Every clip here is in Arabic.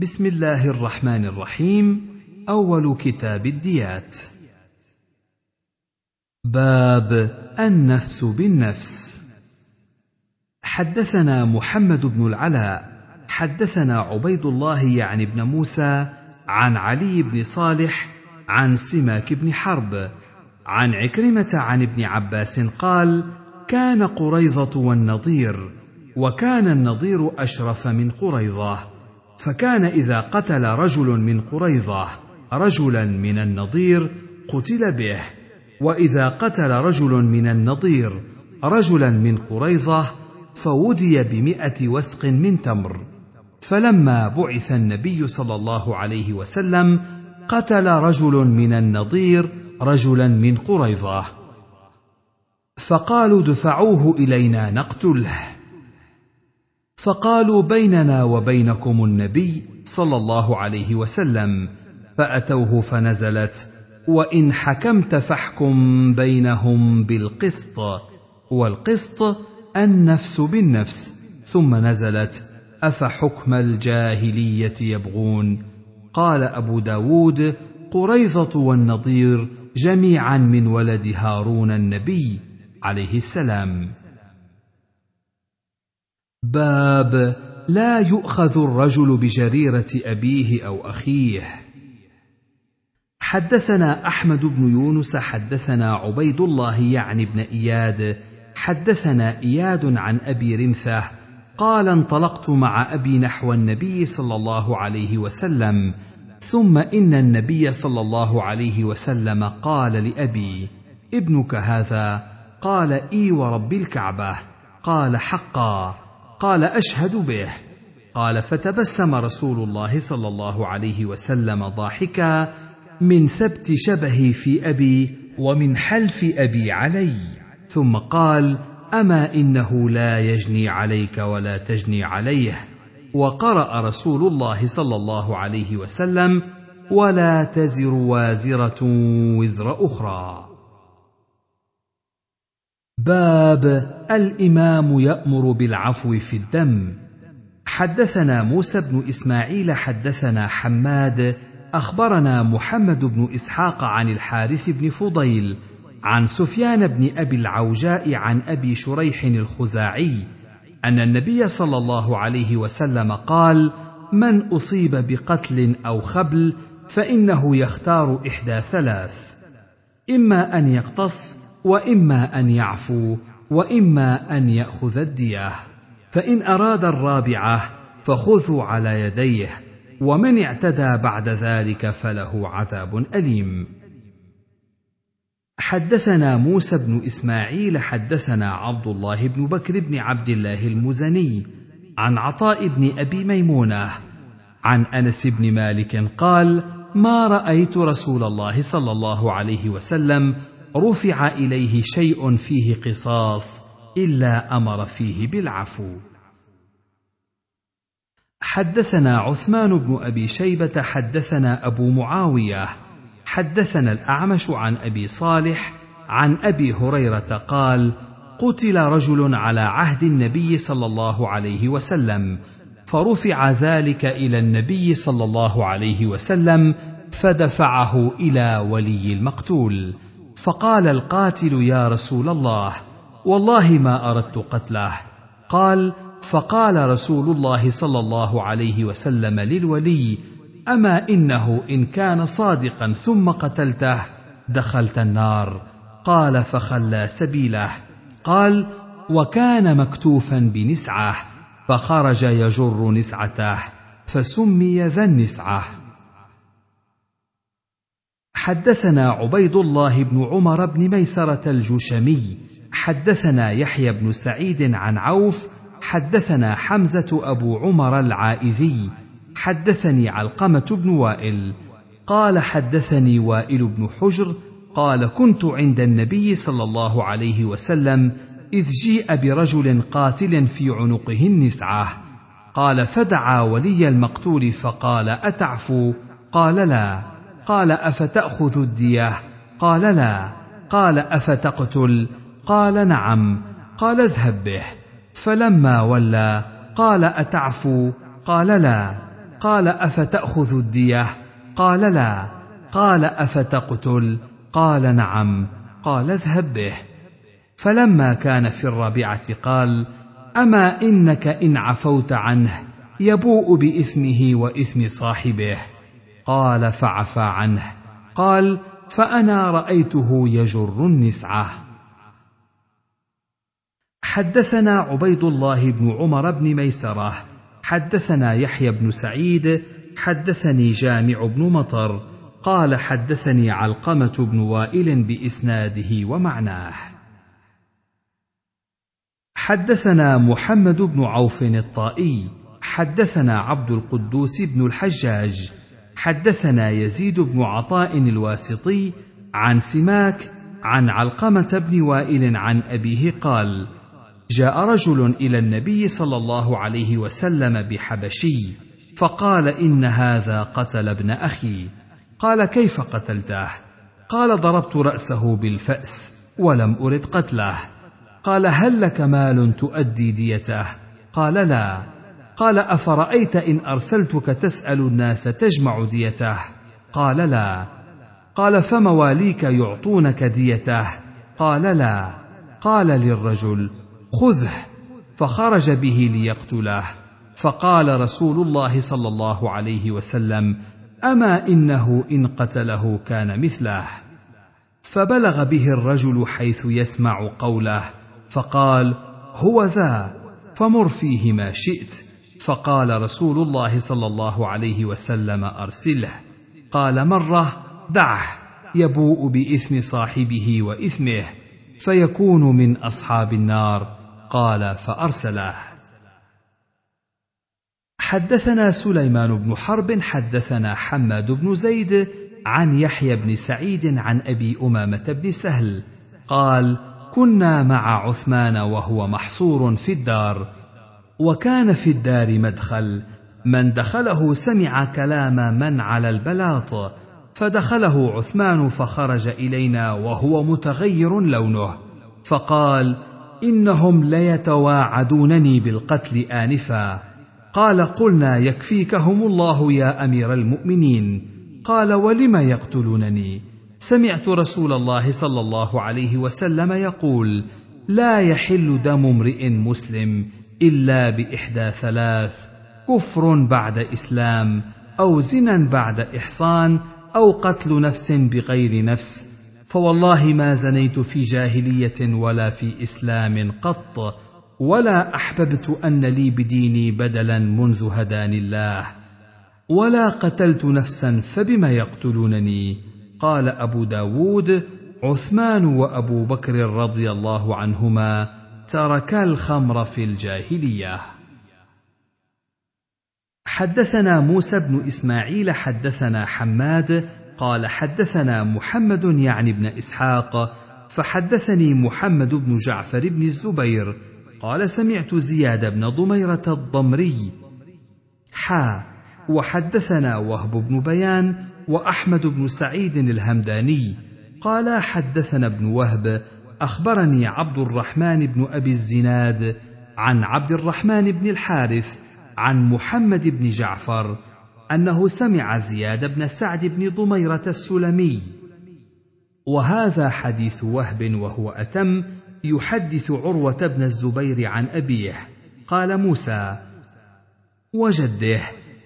بسم الله الرحمن الرحيم. أول كتاب الديات. باب النفس بالنفس. حدثنا محمد بن العلاء حدثنا عبيد الله يعني بن موسى عن علي بن صالح عن سماك بن حرب عن عكرمة عن ابن عباس قال كان قريظة والنضير وكان النضير أشرف من قريظة. فكان إذا قتل رجل من قريظة رجلا من النضير قتل به. وإذا قتل رجل من النضير رجلا من قريظة فودي بمائه وسق من تمر. فلما بعث النبي صلى الله عليه وسلم قتل رجل من النضير رجلا من قريظة. فقالوا دفعوه إلينا نقتله. فقالوا بيننا وبينكم النبي صلى الله عليه وسلم فأتوه فنزلت وإن حكمت فاحكم بينهم بالقسط والقسط النفس بالنفس ثم نزلت أفحكم الجاهلية يبغون؟ قال أبو داود قريظة والنضير جميعا من ولد هارون النبي عليه السلام. باب لا يؤخذ الرجل بجريرة أبيه أو أخيه. حدثنا أحمد بن يونس حدثنا عبيد الله يعني بن إياد حدثنا إياد عن أبي رمثه قال انطلقت مع أبي نحو النبي صلى الله عليه وسلم ثم إن النبي صلى الله عليه وسلم قال لأبي ابنك هذا؟ قال إي ورب الكعبة. قال حقا. قال أشهد به. قال فتبسم رسول الله صلى الله عليه وسلم ضاحكا من ثبت شبهي في أبي ومن حلف أبي علي. ثم قال أما إنه لا يجني عليك ولا تجني عليه. وقرأ رسول الله صلى الله عليه وسلم ولا تزر وازرة وزر أخرى. باب الإمام يأمر بالعفو في الدم. حدثنا موسى بن إسماعيل حدثنا حماد. أخبرنا محمد بن إسحاق عن الحارث بن فضيل عن سفيان بن أبي العوجاء عن أبي شريح الخزاعي أن النبي صلى الله عليه وسلم قال من أصيب بقتل أو خبل فإنه يختار إحدى ثلاث إما أن يقتص وإما أن يعفو وإما أن يأخذ الديه فإن أراد الرابعة فخذوا على يديه ومن اعتدى بعد ذلك فله عذاب أليم. حدثنا موسى بن إسماعيل حدثنا عبد الله بن بكر بن عبد الله المزني عن عطاء بن أبي ميمونة عن أنس بن مالك قال ما رأيت رسول الله صلى الله عليه وسلم رفع إليه شيء فيه قصاص إلا أمر فيه بالعفو. حدثنا عثمان بن أبي شيبة حدثنا أبو معاوية حدثنا الأعمش عن أبي صالح عن أبي هريرة قال قتل رجل على عهد النبي صلى الله عليه وسلم فرفع ذلك إلى النبي صلى الله عليه وسلم فدفعه إلى ولي المقتول. فقال القاتل يا رسول الله والله ما أردت قتله. قال فقال رسول الله صلى الله عليه وسلم للولي أما إنه إن كان صادقا ثم قتلته دخلت النار. قال فخلى سبيله. قال وكان مكتوفا بنسعه فخرج يجر نسعته فسمي ذا النسعه. حدثنا عبيد الله بن عمر بن ميسرة الجشمي حدثنا يحيى بن سعيد عن عوف حدثنا حمزة أبو عمر العائذي حدثني علقمة بن وائل قال حدثني وائل بن حجر قال كنت عند النبي صلى الله عليه وسلم إذ جيء برجل قاتل في عنقه النسعة قال فدعا ولي المقتول فقال أتعفو؟ قال لا. قال أفتأخذ الديه قال لا. قال أفتقتل؟ قال نعم. قال اذهب به. فلما ولى قال أتعفو؟ قال لا. قال أفتأخذ الديه قال لا. قال أفتقتل؟ قال نعم. قال اذهب به. فلما كان في الرابعة قال أما إنك إن عفوت عنه يبوء بإثمه وإثم صاحبه. قال فعفى عنه. قال فأنا رأيته يجر النسعة. حدثنا عبيد الله بن عمر بن ميسرة. حدثنا يحيى بن سعيد. حدثني جامع بن مطر. قال حدثني علقمة بن وائل بإسناده ومعناه. حدثنا محمد بن عوف الطائي. حدثنا عبد القدوس بن الحجاج. حدثنا يزيد بن عطاء الواسطي عن سماك عن علقمة بن وائل عن أبيه قال جاء رجل إلى النبي صلى الله عليه وسلم بحبشي فقال إن هذا قتل ابن أخي. قال كيف قتلته؟ قال ضربت رأسه بالفأس ولم أرد قتله. قال هل لك مال تؤدي ديته؟ قال لا. قال أفرأيت إن أرسلتك تسأل الناس تجمع ديته قال لا. قال فمواليك يعطونك ديته قال لا. قال للرجل خذه. فخرج به ليقتله فقال رسول الله صلى الله عليه وسلم أما إنه إن قتله كان مثله فبلغ به الرجل حيث يسمع قوله فقال هو ذا. فمر فيه ما شئت. فقال رسول الله صلى الله عليه وسلم أرسله. قال مرة دعه يبوء بإثم صاحبه وإثمه فيكون من أصحاب النار. قال فأرسله. حدثنا سليمان بن حرب حدثنا حماد بن زيد عن يحيى بن سعيد عن أبي أمامة بن سهل. قال كنا مع عثمان وهو محصور في الدار. وكان في الدار مدخل. من دخله سمع كلام من على البلاط. فدخله عثمان فخرج إلينا وهو متغير لونه. فقال إنهم ليتواعدونني بالقتل آنفا. قال قلنا يكفيكهم الله يا أمير المؤمنين. قال ولم يقتلونني؟ سمعت رسول الله صلى الله عليه وسلم يقول لا يحل دم امرئ مسلم إلا بإحدى ثلاث كفر بعد إسلام أو زنا بعد إحصان أو قتل نفس بغير نفس. فوالله ما زنيت في جاهلية ولا في إسلام قط ولا أحببت أن لي بديني بدلا منذ هداني الله. ولا قتلت نفسا فبم يقتلونني؟ قال أبو داود عثمان وأبو بكر رضي الله عنهما تركا الخمر في الجاهلية. حدثنا موسى بن إسماعيل حدثنا حماد قال حدثنا محمد يعني بن إسحاق فحدثني محمد بن جعفر بن الزبير قال سمعت زياد بن ضميرة الضمري. حا وحدثنا وهب بن بيان وأحمد بن سعيد الهمداني قال حدثنا ابن وهب أخبرني عبد الرحمن بن أبي الزناد عن عبد الرحمن بن الحارث عن محمد بن جعفر أنه سمع زياد بن سعد بن ضميرة السلمي. وهذا حديث وهب وهو أتم يحدث عروة بن الزبير عن أبيه. قال موسى وجده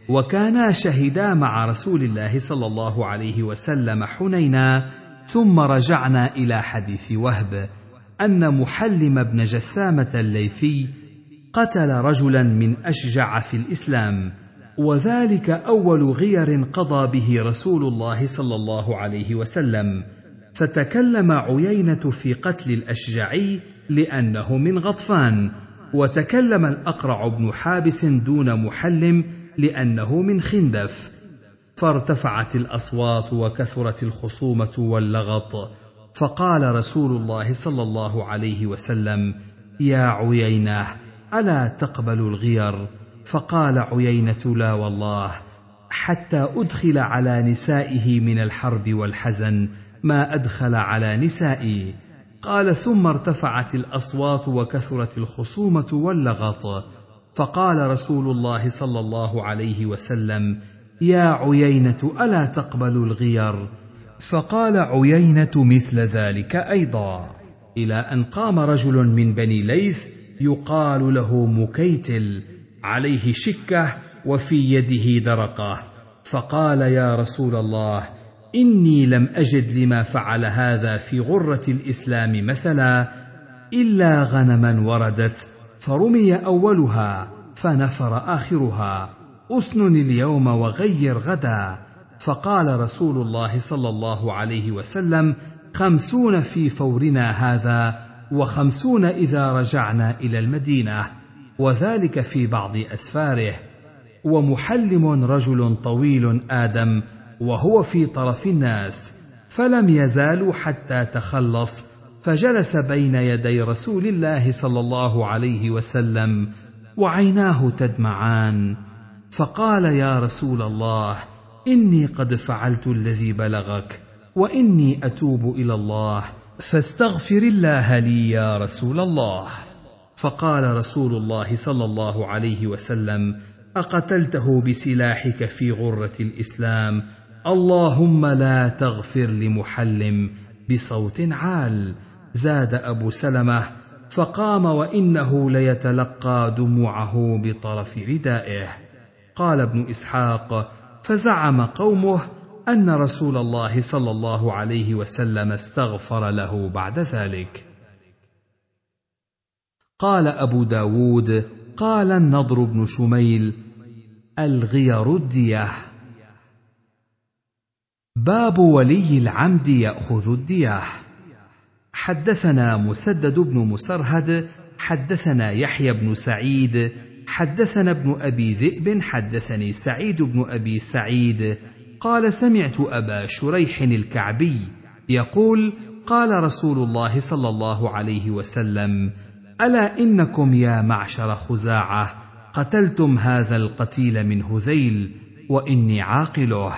وكانا شهدا مع رسول الله صلى الله عليه وسلم حنينا ثم رجعنا إلى حديث وهب أن محلم بن جثامة الليثي قتل رجلا من أشجع في الإسلام وذلك أول غير قضى به رسول الله صلى الله عليه وسلم فتكلم عيينة في قتل الأشجعي لأنه من غطفان وتكلم الأقرع بن حابس دون محلم لأنه من خندف. فارتفعت الأصوات وكثرت الخصومة واللغط. فقال رسول الله صلى الله عليه وسلم يا عيينة ألا تقبل الغير؟ فقال عيينة لا والله حتى أدخل على نسائه من الحرب والحزن ما أدخل على نسائي. قال ثم ارتفعت الأصوات وكثرت الخصومة واللغط. فقال رسول الله صلى الله عليه وسلم يا عيينة ألا تقبل الغير؟ فقال عيينة مثل ذلك أيضا. إلى أن قام رجل من بني ليث يقال له مكيتل عليه شكة وفي يده درقة. فقال يا رسول الله إني لم أجد لما فعل هذا في غرة الإسلام مثلا إلا غنما وردت فرمي أولها فنفر آخرها. اسنن اليوم وغير غدا. فقال رسول الله صلى الله عليه وسلم خمسون في فورنا هذا وخمسون إذا رجعنا إلى المدينة وذلك في بعض أسفاره. ومحلم رجل طويل آدم وهو في طرف الناس فلم يزالوا حتى تخلص فجلس بين يدي رسول الله صلى الله عليه وسلم وعيناه تدمعان. فقال يا رسول الله إني قد فعلت الذي بلغك وإني أتوب إلى الله فاستغفر الله لي يا رسول الله. فقال رسول الله صلى الله عليه وسلم أقتلته بسلاحك في غرة الإسلام اللهم لا تغفر لمحلم بصوت عال. زاد أبو سلمة فقام وإنه ليتلقى دموعه بطرف ردائه. قال ابن إسحاق فزعم قومه أن رسول الله صلى الله عليه وسلم استغفر له بعد ذلك. قال أبو داود قال النضر بن شميل الغير الدية. باب ولي العمد يأخذ الدية. حدثنا مسدد بن مسرهد حدثنا يحيى بن سعيد حدثنا ابن أبي ذئب حدثني سعيد بن أبي سعيد قال سمعت أبا شريح الكعبي يقول قال رسول الله صلى الله عليه وسلم ألا إنكم يا معشر خزاعة قتلتم هذا القتيل من هذيل وإني عاقله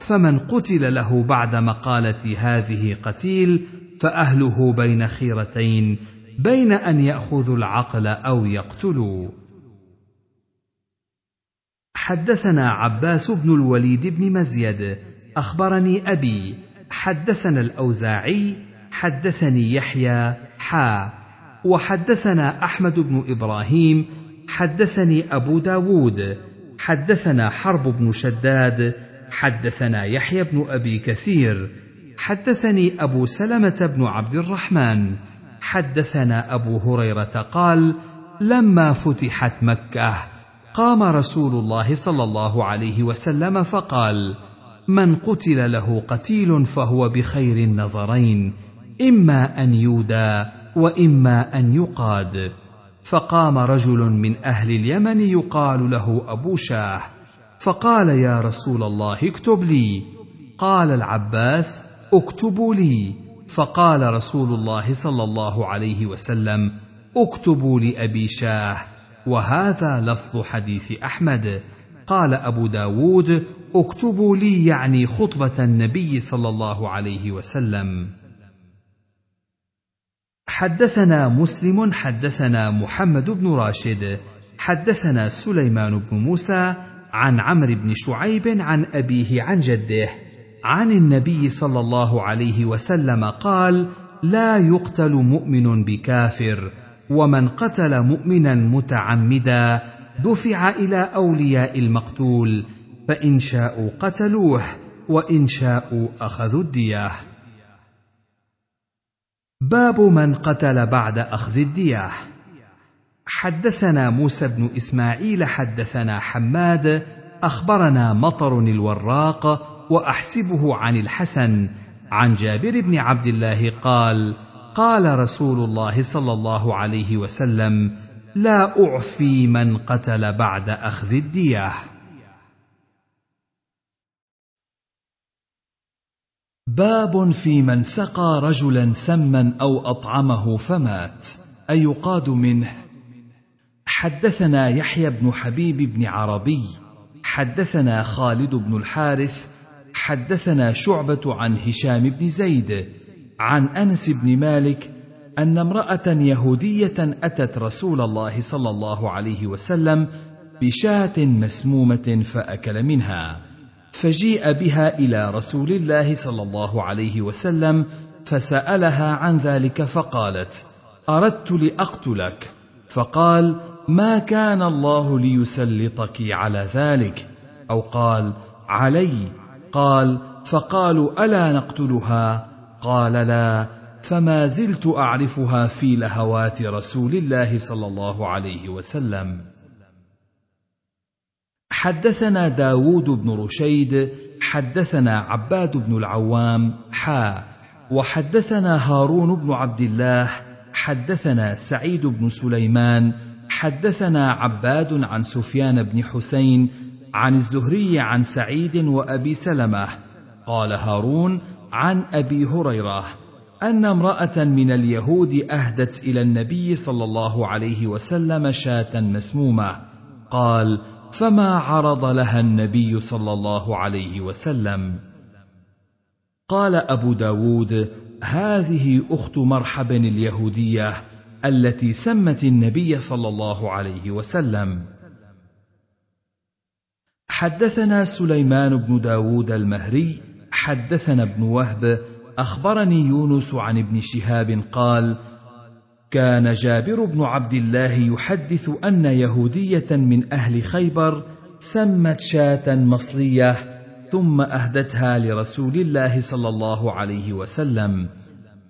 فمن قتل له بعد مقالة هذه قتيل فأهله بين خيرتين بين أن يأخذوا العقل أو يقتلوا. حدثنا عباس بن الوليد بن مزيد أخبرني أبي حدثنا الأوزاعي حدثني يحيى حا وحدثنا أحمد بن إبراهيم حدثني أبو داود حدثنا حرب بن شداد حدثنا يحيى بن أبي كثير حدثني أبو سلمة بن عبد الرحمن حدثنا أبو هريرة قال لما فتحت مكة قام رسول الله صلى الله عليه وسلم فقال من قتل له قتيل فهو بخير النظرين إما أن يودى وإما أن يقاد. فقام رجل من أهل اليمن يقال له أبو شاه فقال يا رسول الله اكتب لي. قال العباس اكتبوا لي. فقال رسول الله صلى الله عليه وسلم اكتبوا لأبي شاه. وهذا لفظ حديث أحمد. قال أبو داود اكتبوا لي يعني خطبة النبي صلى الله عليه وسلم. حدثنا مسلم حدثنا محمد بن راشد حدثنا سليمان بن موسى عن عمرو بن شعيب عن أبيه عن جده عن النبي صلى الله عليه وسلم قال لا يقتل مؤمن بكافر ومن قتل مؤمنا متعمدا دفع إلى أولياء المقتول فإن شاءوا قتلوه وإن شاءوا أخذوا الدية. باب من قتل بعد أخذ الدية. حدثنا موسى بن إسماعيل حدثنا حماد أخبرنا مطر الوراق وأحسبه عن الحسن عن جابر بن عبد الله قال قال رسول الله صلى الله عليه وسلم لا أعفي من قتل بعد أخذ الديه باب في من سقى رجلا سما أو أطعمه فمات أيقاد منه. حدثنا يحيى بن حبيب بن عربي حدثنا خالد بن الحارث حدثنا شعبة عن هشام بن زيد عن أنس بن مالك أن امرأة يهودية أتت رسول الله صلى الله عليه وسلم بشاة مسمومة فأكل منها فجيء بها إلى رسول الله صلى الله عليه وسلم فسألها عن ذلك فقالت أردت لأقتلك. فقال ما كان الله ليسلطك على ذلك؟ أو قال علي. قال فقالوا ألا نقتلها؟ قال لا فما زلت أعرفها في لهوات رسول الله صلى الله عليه وسلم. حدثنا داود بن رشيد حدثنا عباد بن العوام حا وحدثنا هارون بن عبد الله حدثنا سعيد بن سليمان حدثنا عباد عن سفيان بن حسين عن الزهري عن سعيد وأبي سلمة. قال هارون عن أبي هريرة أن امرأة من اليهود أهدت إلى النبي صلى الله عليه وسلم شاة مسمومة. قال فما عرض لها النبي صلى الله عليه وسلم؟ قال أبو داود هذه أخت مرحب اليهودية التي سمت النبي صلى الله عليه وسلم. حدثنا سليمان بن داود المهري حدثنا ابن وهب أخبرني يونس عن ابن شهاب قال كان جابر بن عبد الله يحدث أن يهودية من أهل خيبر سمت شاة مصلية ثم أهدتها لرسول الله صلى الله عليه وسلم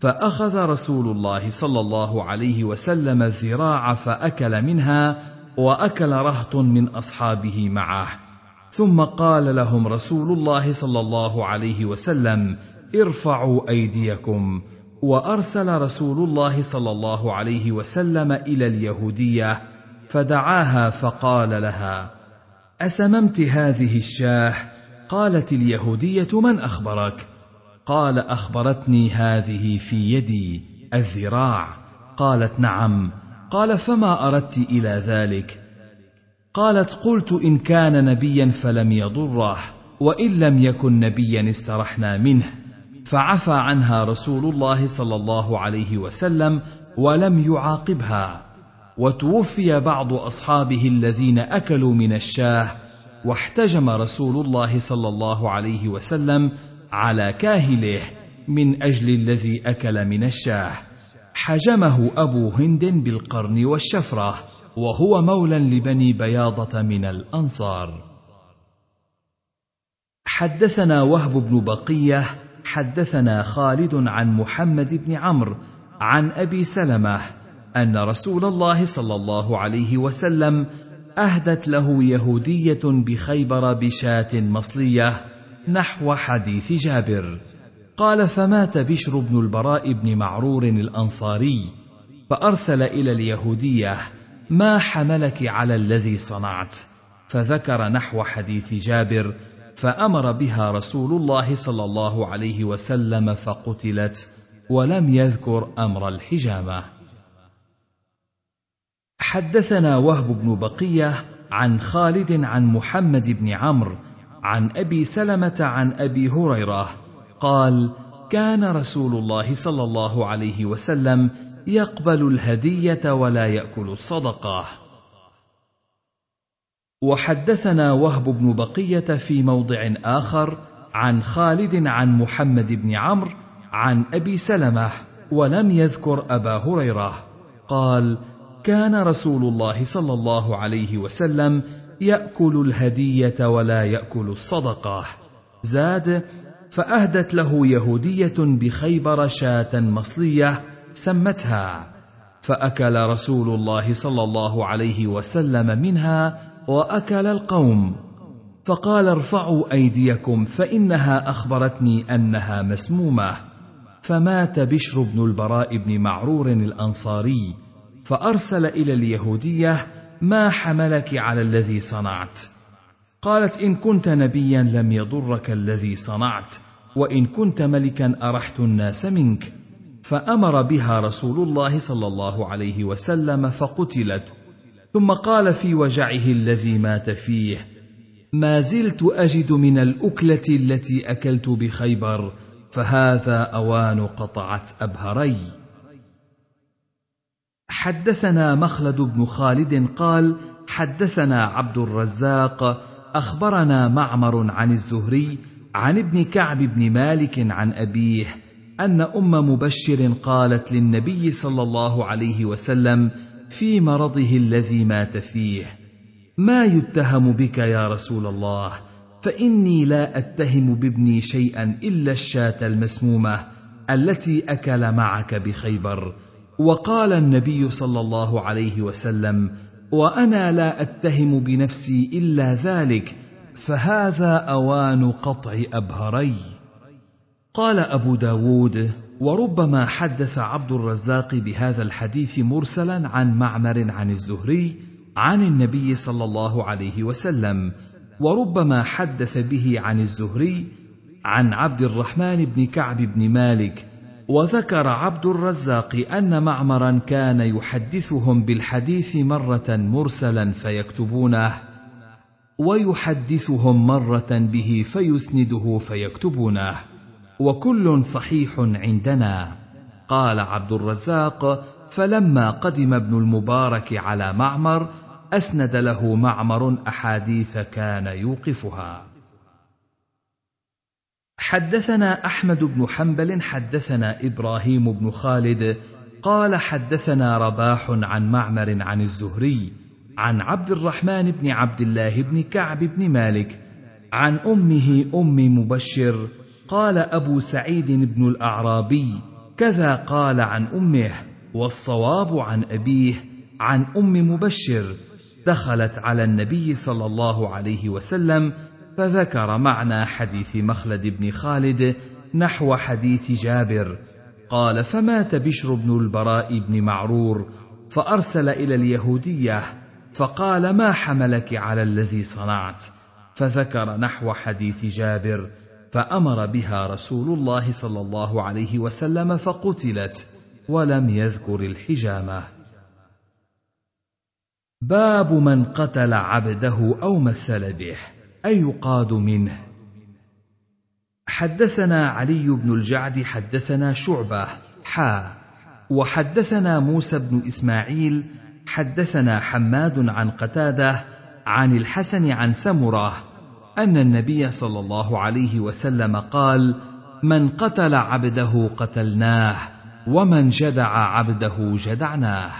فأخذ رسول الله صلى الله عليه وسلم الذراع فأكل منها وأكل رهط من أصحابه معه. ثم قال لهم رسول الله صلى الله عليه وسلم ارفعوا أيديكم. وأرسل رسول الله صلى الله عليه وسلم إلى اليهودية فدعاها فقال لها أسممت هذه الشاة؟ قالت اليهودية من أخبرك؟ قال أخبرتني هذه في يدي الذراع. قالت نعم. قال فما أردت إلى ذلك؟ قالت قلت إن كان نبيا فلم يضره وإن لم يكن نبيا استرحنا منه فعفى عنها رسول الله صلى الله عليه وسلم ولم يعاقبها وتوفي بعض أصحابه الذين أكلوا من الشاه واحتجم رسول الله صلى الله عليه وسلم على كاهله من أجل الذي أكل من الشاه حجمه أبو هند بالقرن والشفرة. وهو مولى لبني بياضة من الأنصار. حدثنا وهب بن بقية حدثنا خالد عن محمد بن عمرو عن أبي سلمة أن رسول الله صلى الله عليه وسلم أهدت له يهودية بخيبر بشاة مصلية نحو حديث جابر. قال فمات بشر بن البراء بن معرور الأنصاري فأرسل إلى اليهودية ما حملك على الذي صنعت؟ فذكر نحو حديث جابر فأمر بها رسول الله صلى الله عليه وسلم فقتلت ولم يذكر أمر الحجامة. حدثنا وهب بن بقية عن خالد عن محمد بن عمرو عن أبي سلمة عن أبي هريرة قال كان رسول الله صلى الله عليه وسلم يقبل الهدية ولا يأكل الصدقة. وحدثنا وهب بن بقية في موضع آخر عن خالد عن محمد بن عمرو عن أبي سلمة ولم يذكر أبا هريرة. قال كان رسول الله صلى الله عليه وسلم يأكل الهدية ولا يأكل الصدقة. زاد فأهدت له يهودية بخيبر شاة مصلية سمتها فأكل رسول الله صلى الله عليه وسلم منها وأكل القوم. فقال ارفعوا أيديكم فإنها أخبرتني أنها مسمومة. فمات بشر بن البراء بن معرور الأنصاري فأرسل إلى اليهودية ما حملك على الذي صنعت؟ قالت إن كنت نبيا لم يضرك الذي صنعت وإن كنت ملكا أرحت الناس منك. فأمر بها رسول الله صلى الله عليه وسلم فقتلت. ثم قال في وجعه الذي مات فيه ما زلت أجد من الأكلة التي أكلت بخيبر فهذا أوان قطعه أبهري. حدثنا مخلد بن خالد قال حدثنا عبد الرزاق أخبرنا معمر عن الزهري عن ابن كعب بن مالك عن أبيه أن أم مبشر قالت للنبي صلى الله عليه وسلم في مرضه الذي مات فيه ما يتهم بك يا رسول الله فإني لا أتهم بابني شيئا إلا الشاة المسمومة التي أكل معك بخيبر. وقال النبي صلى الله عليه وسلم وأنا لا أتهم بنفسي إلا ذلك فهذا أوان قطع أبهري. قال أبو داود وربما حدث عبد الرزاق بهذا الحديث مرسلا عن معمر عن الزهري عن النبي صلى الله عليه وسلم وربما حدث به عن الزهري عن عبد الرحمن بن كعب بن مالك وذكر عبد الرزاق أن معمرا كان يحدثهم بالحديث مرة مرسلا فيكتبونه ويحدثهم مرة به فيسنده فيكتبونه. وكل صحيح عندنا. قال عبد الرزاق فلما قدم ابن المبارك على معمر أسند له معمر أحاديث كان يوقفها. حدثنا أحمد بن حنبل حدثنا إبراهيم بن خالد قال حدثنا رباح عن معمر عن الزهري عن عبد الرحمن بن عبد الله بن كعب بن مالك عن أمه أم مبشر قال أبو سعيد بن الأعرابي كذا قال عن أمه والصواب عن أبيه عن أم مبشر دخلت على النبي صلى الله عليه وسلم فذكر معنى حديث مخلد بن خالد نحو حديث جابر قال فمات بشر بن البراء بن معرور فأرسل إلى اليهودية فقال ما حملك على الذي صنعت؟ فذكر نحو حديث جابر فأمر بها رسول الله صلى الله عليه وسلم فقتلت ولم يذكر الحجامة. باب من قتل عبده أو مثل به أي يقاد منه. حدثنا علي بن الجعد حدثنا شعبة حا وحدثنا موسى بن إسماعيل حدثنا حماد عن قتادة عن الحسن عن سمرة أن النبي صلى الله عليه وسلم قال من قتل عبده قتلناه ومن جدع عبده جدعناه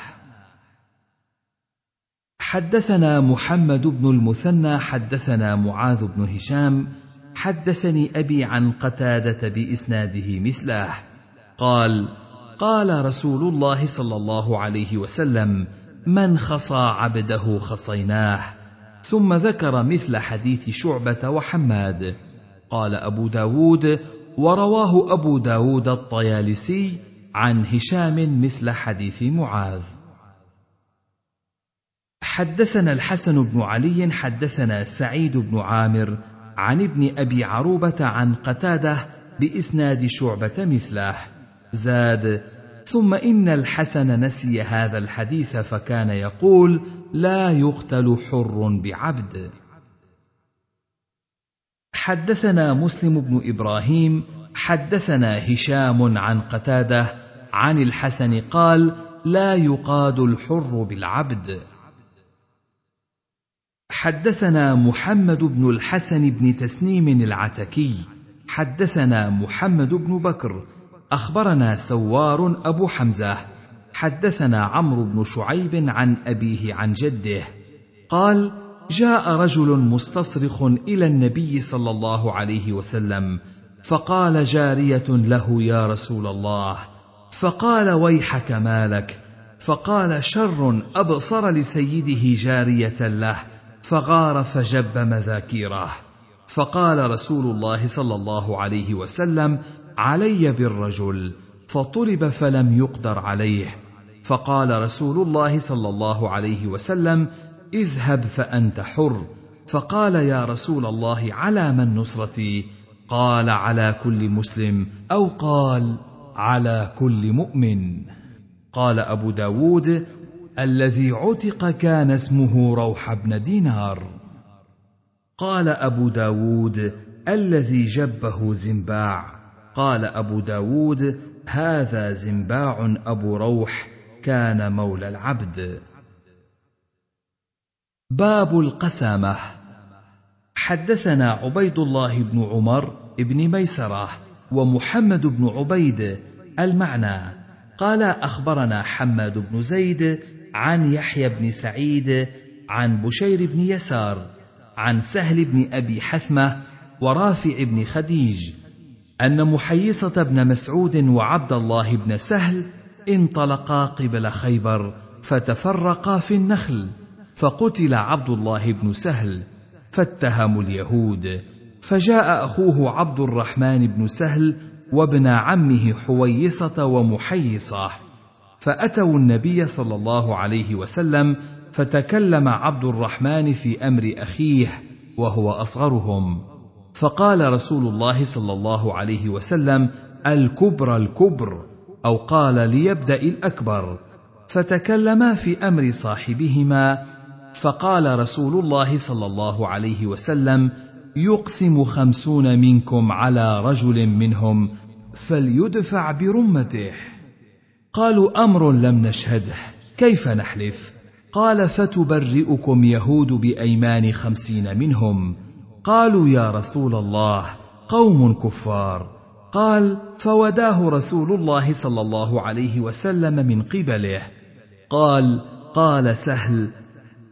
حدثنا محمد بن المثنى حدثنا معاذ بن هشام حدثني أبي عن قتادة بإسناده مثله قال قال رسول الله صلى الله عليه وسلم من خصى عبده خصيناه ثم ذكر مثل حديث شعبة وحماد. قال أبو داود ورواه أبو داود الطيالسي عن هشام مثل حديث معاذ. حدثنا الحسن بن علي حدثنا سعيد بن عامر عن ابن أبي عروبة عن قتادة بإسناد شعبة مثله. زاد ثم إن الحسن نسي هذا الحديث فكان يقول لا يقتل حر بعبد. حدثنا مسلم بن إبراهيم حدثنا هشام عن قتادة عن الحسن قال لا يقاد الحر بالعبد. حدثنا محمد بن الحسن بن تسنيم العتكي حدثنا محمد بن بكر أخبرنا سوار أبو حمزة حدثنا عمرو بن شعيب عن أبيه عن جده قال جاء رجل مستصرخ إلى النبي صلى الله عليه وسلم فقال جارية له يا رسول الله فقال ويحك ما لك فقال شر أبصر لسيده جارية له فغار فجب مذاكيره فقال رسول الله صلى الله عليه وسلم علي بالرجل فطلب فلم يقدر عليه. فقال رسول الله صلى الله عليه وسلم اذهب فأنت حر. فقال يا رسول الله على من نصرتي؟ قال على كل مسلم. أو قال على كل مؤمن. قال أبو داود الذي عتق كان اسمه روح بن دينار. قال أبو داود الذي جبه زنباع. قال أبو داود هذا زنباع أبو روح كان مولى العبد. باب القسامة. حدثنا عبيد الله بن عمر بن ميسرة ومحمد بن عبيد المعنى. قال أخبرنا حماد بن زيد عن يحيى بن سعيد عن بشير بن يسار عن سهل بن أبي حثمة ورافع بن خديج أن محيصة بن مسعود وعبد الله بن سهل انطلقا قبل خيبر فتفرقا في النخل فقتل عبد الله بن سهل فاتهموا اليهود. فجاء أخوه عبد الرحمن بن سهل وابن عمه حويصة ومحيصة فأتوا النبي صلى الله عليه وسلم فتكلم عبد الرحمن في أمر أخيه وهو أصغرهم. فقال رسول الله صلى الله عليه وسلم الكبر الكبر أو قال ليبدأ الأكبر. فتكلما في أمر صاحبهما فقال رسول الله صلى الله عليه وسلم يقسم خمسون منكم على رجل منهم فليدفع برمته. قالوا أمر لم نشهده كيف نحلف؟ قال فتبرئكم يهود بأيمان خمسين منهم. قالوا يا رسول الله قوم كفار. قال فوداه رسول الله صلى الله عليه وسلم من قبله. قال قال سهل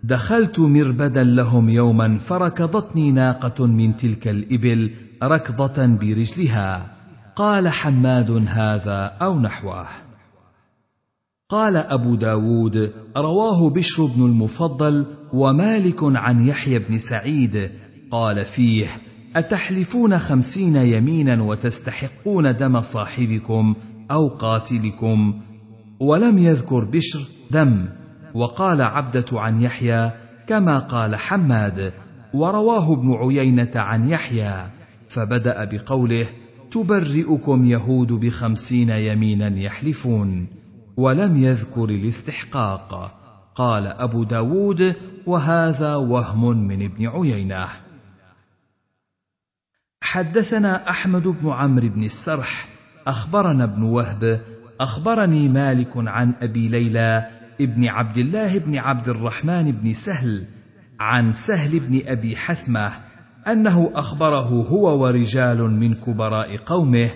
دخلت مربدا لهم يوما فركضتني ناقة من تلك الإبل ركضة برجلها. قال حماد هذا أو نحوه. قال أبو داود رواه بشر بن المفضل ومالك عن يحيى بن سعيد قال فيه أتحلفون خمسين يمينا وتستحقون دم صاحبكم أو قاتلكم؟ ولم يذكر بشر دم. وقال عبدة عن يحيى كما قال حماد ورواه ابن عيينة عن يحيى فبدأ بقوله تبرئكم يهود بخمسين يمينا يحلفون. ولم يذكر الاستحقاق. قال أبو داود وهذا وهم من ابن عيينة. حدثنا أحمد بن عمرو بن السرح أخبرنا ابن وهب أخبرني مالك عن أبي ليلى ابن عبد الله بن عبد الرحمن بن سهل عن سهل بن أبي حثمة أنه أخبره هو ورجال من كبراء قومه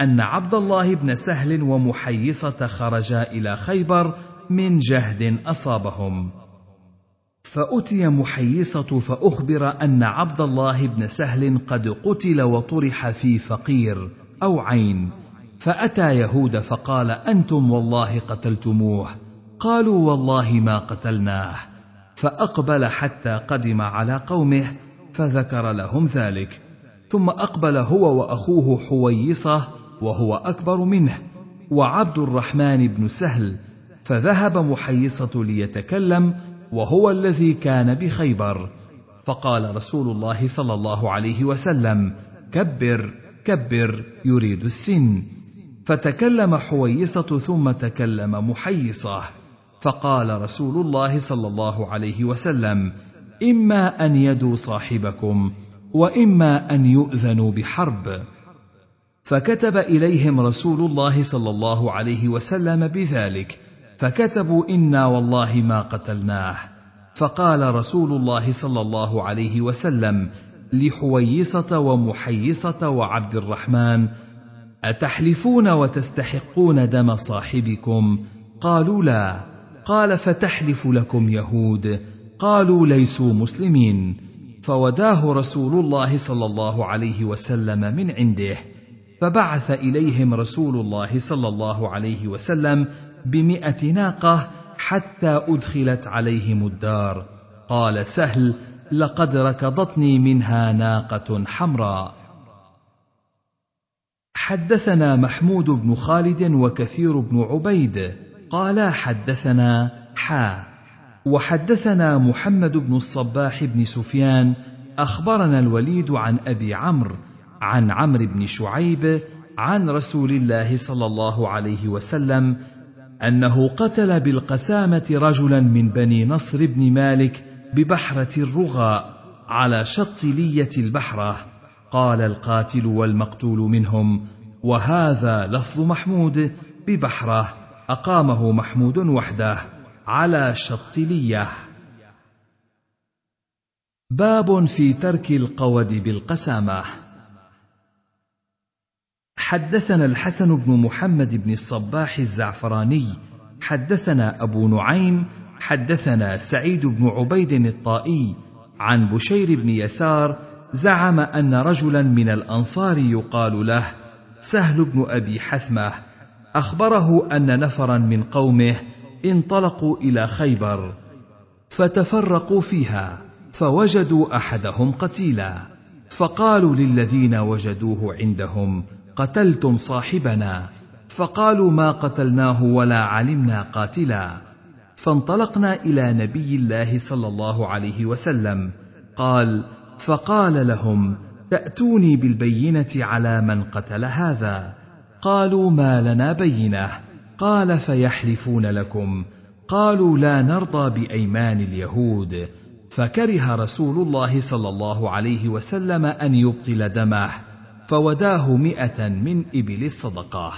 أن عبد الله بن سهل ومحيصة خرجا إلى خيبر من جهد أصابهم. فأتي محيصة فأخبر أن عبد الله بن سهل قد قتل وطرح في فقير أو عين. فأتى يهود فقال أنتم والله قتلتموه. قالوا والله ما قتلناه. فأقبل حتى قدم على قومه فذكر لهم ذلك. ثم أقبل هو وأخوه حويصة وهو أكبر منه وعبد الرحمن بن سهل. فذهب محيصة ليتكلم وهو الذي كان بخيبر. فقال رسول الله صلى الله عليه وسلم كبر كبر يريد السن. فتكلم حويصة ثم تكلم محيصة. فقال رسول الله صلى الله عليه وسلم إما أن يدوا صاحبكم وإما أن يؤذنوا بحرب. فكتب إليهم رسول الله صلى الله عليه وسلم بذلك فكتبوا إنا والله ما قتلناه. فقال رسول الله صلى الله عليه وسلم لحويصة ومحيصة وعبد الرحمن أتحلفون وتستحقون دم صاحبكم؟ قالوا لا. قال فتحلف لكم يهود. قالوا ليسوا مسلمين. فوداه رسول الله صلى الله عليه وسلم من عنده. فبعث إليهم رسول الله صلى الله عليه وسلم بمائه ناقة حتى أدخلت عليهم الدار. قال سهل لقد ركضتني منها ناقة حمراء. حدثنا محمود بن خالد وكثير بن عبيد. قالا حدثنا حا. وحدثنا محمد بن الصباح بن سفيان أخبرنا الوليد عن أبي عمرو عن عمرو بن شعيب عن رسول الله صلى الله عليه وسلم أنه قتل بالقسامة رجلا من بني نصر بن مالك ببحرة الرغاء على شط لية البحره قال القاتل والمقتول منهم وهذا لفظ محمود ببحره أقامه محمود وحده على شطليه باب في ترك القود بالقسامة. حدثنا الحسن بن محمد بن الصباح الزعفراني حدثنا أبو نعيم حدثنا سعيد بن عبيد الطائي عن بشير بن يسار زعم أن رجلا من الأنصار يقال له سهل بن أبي حثمة أخبره أن نفرا من قومه انطلقوا إلى خيبر فتفرقوا فيها فوجدوا أحدهم قتيلا فقالوا للذين وجدوه عندهم قتلتم صاحبنا. فقالوا ما قتلناه ولا علمنا قاتلا. فانطلقنا إلى نبي الله صلى الله عليه وسلم. قال فقال لهم تأتوني بالبينة على من قتل هذا. قالوا ما لنا بينة. قال فيحلفون لكم. قالوا لا نرضى بأيمان اليهود. فكره رسول الله صلى الله عليه وسلم أن يبطل دمه. فوداه مئة من إبل الصدقة.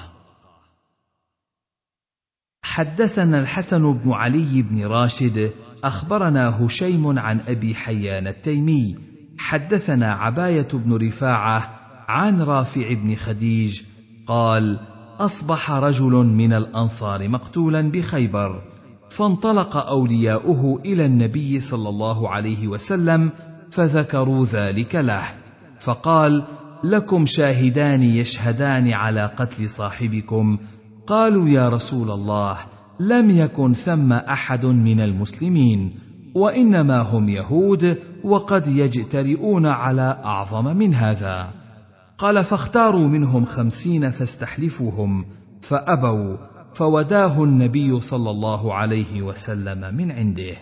حدثنا الحسن بن علي بن راشد أخبرنا هشيم عن أبي حيان التيمي حدثنا عباية بن رفاعة عن رافع بن خديج قال أصبح رجل من الأنصار مقتولا بخيبر فانطلق أولياؤه إلى النبي صلى الله عليه وسلم فذكروا ذلك له فقال لكم شاهدان يشهدان على قتل صاحبكم. قالوا يا رسول الله لم يكن ثم أحد من المسلمين وإنما هم يهود وقد يجترئون على أعظم من هذا. قال فاختاروا منهم خمسين فاستحلفوهم فأبوا فوداه النبي صلى الله عليه وسلم من عنده.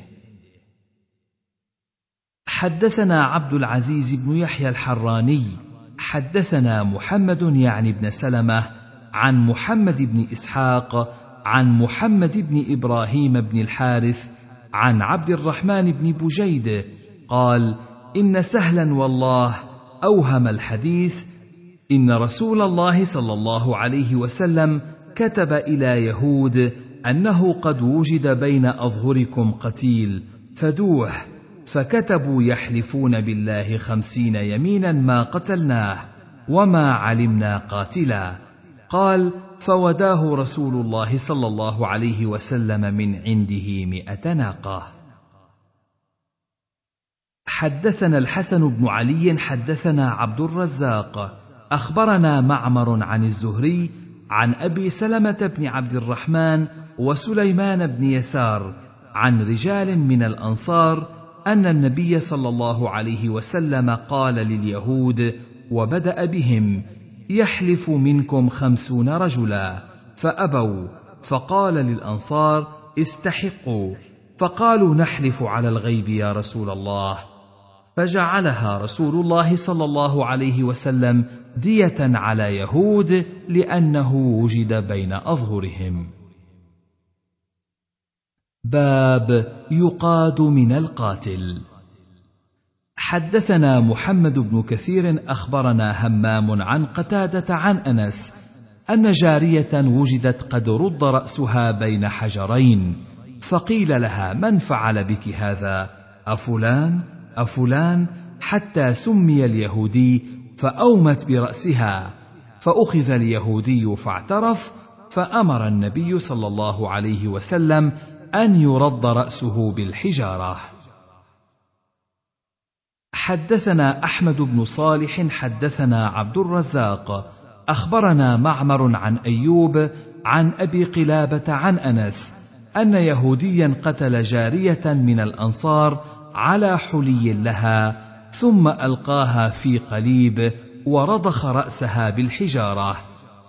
حدثنا عبد العزيز بن يحيى الحراني حدثنا محمد يعني بن سلمة عن محمد بن إسحاق عن محمد بن إبراهيم بن الحارث عن عبد الرحمن بن بجيد قال إن سهلا والله أوهم الحديث إن رسول الله صلى الله عليه وسلم كتب إلى يهود أنه قد وجد بين أظهركم قتيل فدوه فكتبوا يحلفون بالله خمسين يمينا ما قتلناه وما علمنا قاتلا. قال فوداه رسول الله صلى الله عليه وسلم من عنده مئة ناقة. حدثنا الحسن بن علي حدثنا عبد الرزاق. أخبرنا معمر عن الزهري عن أبي سلمة بن عبد الرحمن وسليمان بن يسار عن رجال من الأنصار أن النبي صلى الله عليه وسلم قال لليهود وبدأ بهم يحلف منكم خمسون رجلا. فأبوا فقال للأنصار استحقوا. فقالوا نحلف على الغيب يا رسول الله. فجعلها رسول الله صلى الله عليه وسلم دية على يهود لأنه وجد بين أظهرهم. باب يقاد من القاتل. حدثنا محمد بن كثير أخبرنا همام عن قتادة عن أنس أن جارية وجدت قد رد رأسها بين حجرين فقيل لها من فعل بك هذا؟ أفلان؟ أفلان؟ حتى سمي اليهودي فأومت برأسها فأخذ اليهودي فاعترف فأمر النبي صلى الله عليه وسلم أن يرد رأسه بالحجارة. حدثنا أحمد بن صالح حدثنا عبد الرزاق. أخبرنا معمر عن أيوب عن أبي قلابة عن أنس أن يهوديا قتل جارية من الأنصار على حلي لها ثم ألقاها في قليب ورضخ رأسها بالحجارة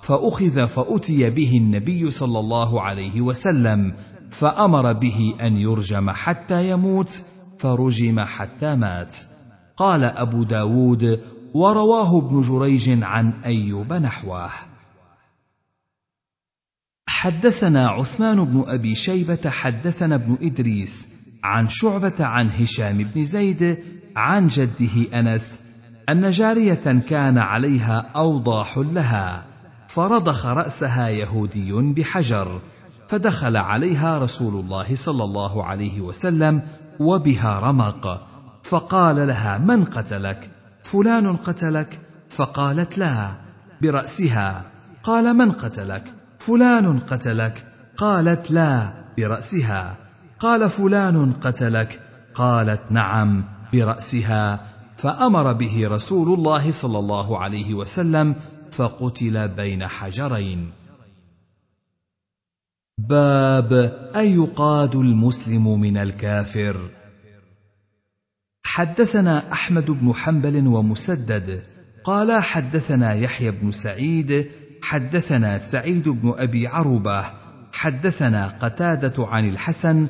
فأخذ فأتي به النبي صلى الله عليه وسلم. فأمر به أن يرجم حتى يموت فرجم حتى مات. قال أبو داود ورواه ابن جريج عن أيوب نحوه. حدثنا عثمان بن أبي شيبة حدثنا ابن إدريس عن شعبة عن هشام بن زيد عن جده أنس أن جارية كان عليها أوضاح لها فرضخ رأسها يهودي بحجر. فدخل عليها رسول الله صلى الله عليه وسلم وبها رمق. فقال لها من قتلك؟ فلان قتلك؟ فقالت لا برأسها. قال من قتلك؟ فلان قتلك. قالت لا برأسها. قال فلان قتلك. قالت نعم برأسها. فأمر به رسول الله صلى الله عليه وسلم فقتل بين حجرين. باب ايقاد المسلم من الكافر؟ حدثنا أحمد بن حنبل ومسدد قال حدثنا يحيى بن سعيد حدثنا سعيد بن أبي عروبة حدثنا قتادة عن الحسن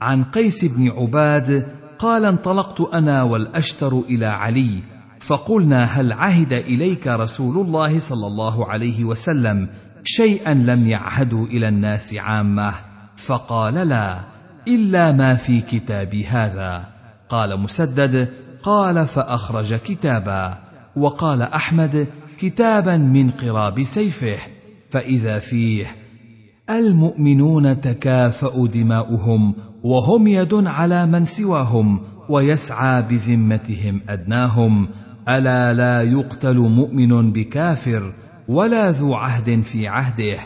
عن قيس بن عباد قال انطلقت أنا والأشتر إلى علي فقلنا هل عهد إليك رسول الله صلى الله عليه وسلم؟ شيئا لم يعهدوا إلى الناس عامة فقال لا إلا ما في كتابي هذا. قال مسدد قال فأخرج كتابا. وقال أحمد كتابا من قراب سيفه فإذا فيه المؤمنون تكافأ دماؤهم وهم يد على من سواهم ويسعى بذمتهم أدناهم. ألا لا يقتل مؤمن بكافر ولا ذو عهد في عهده.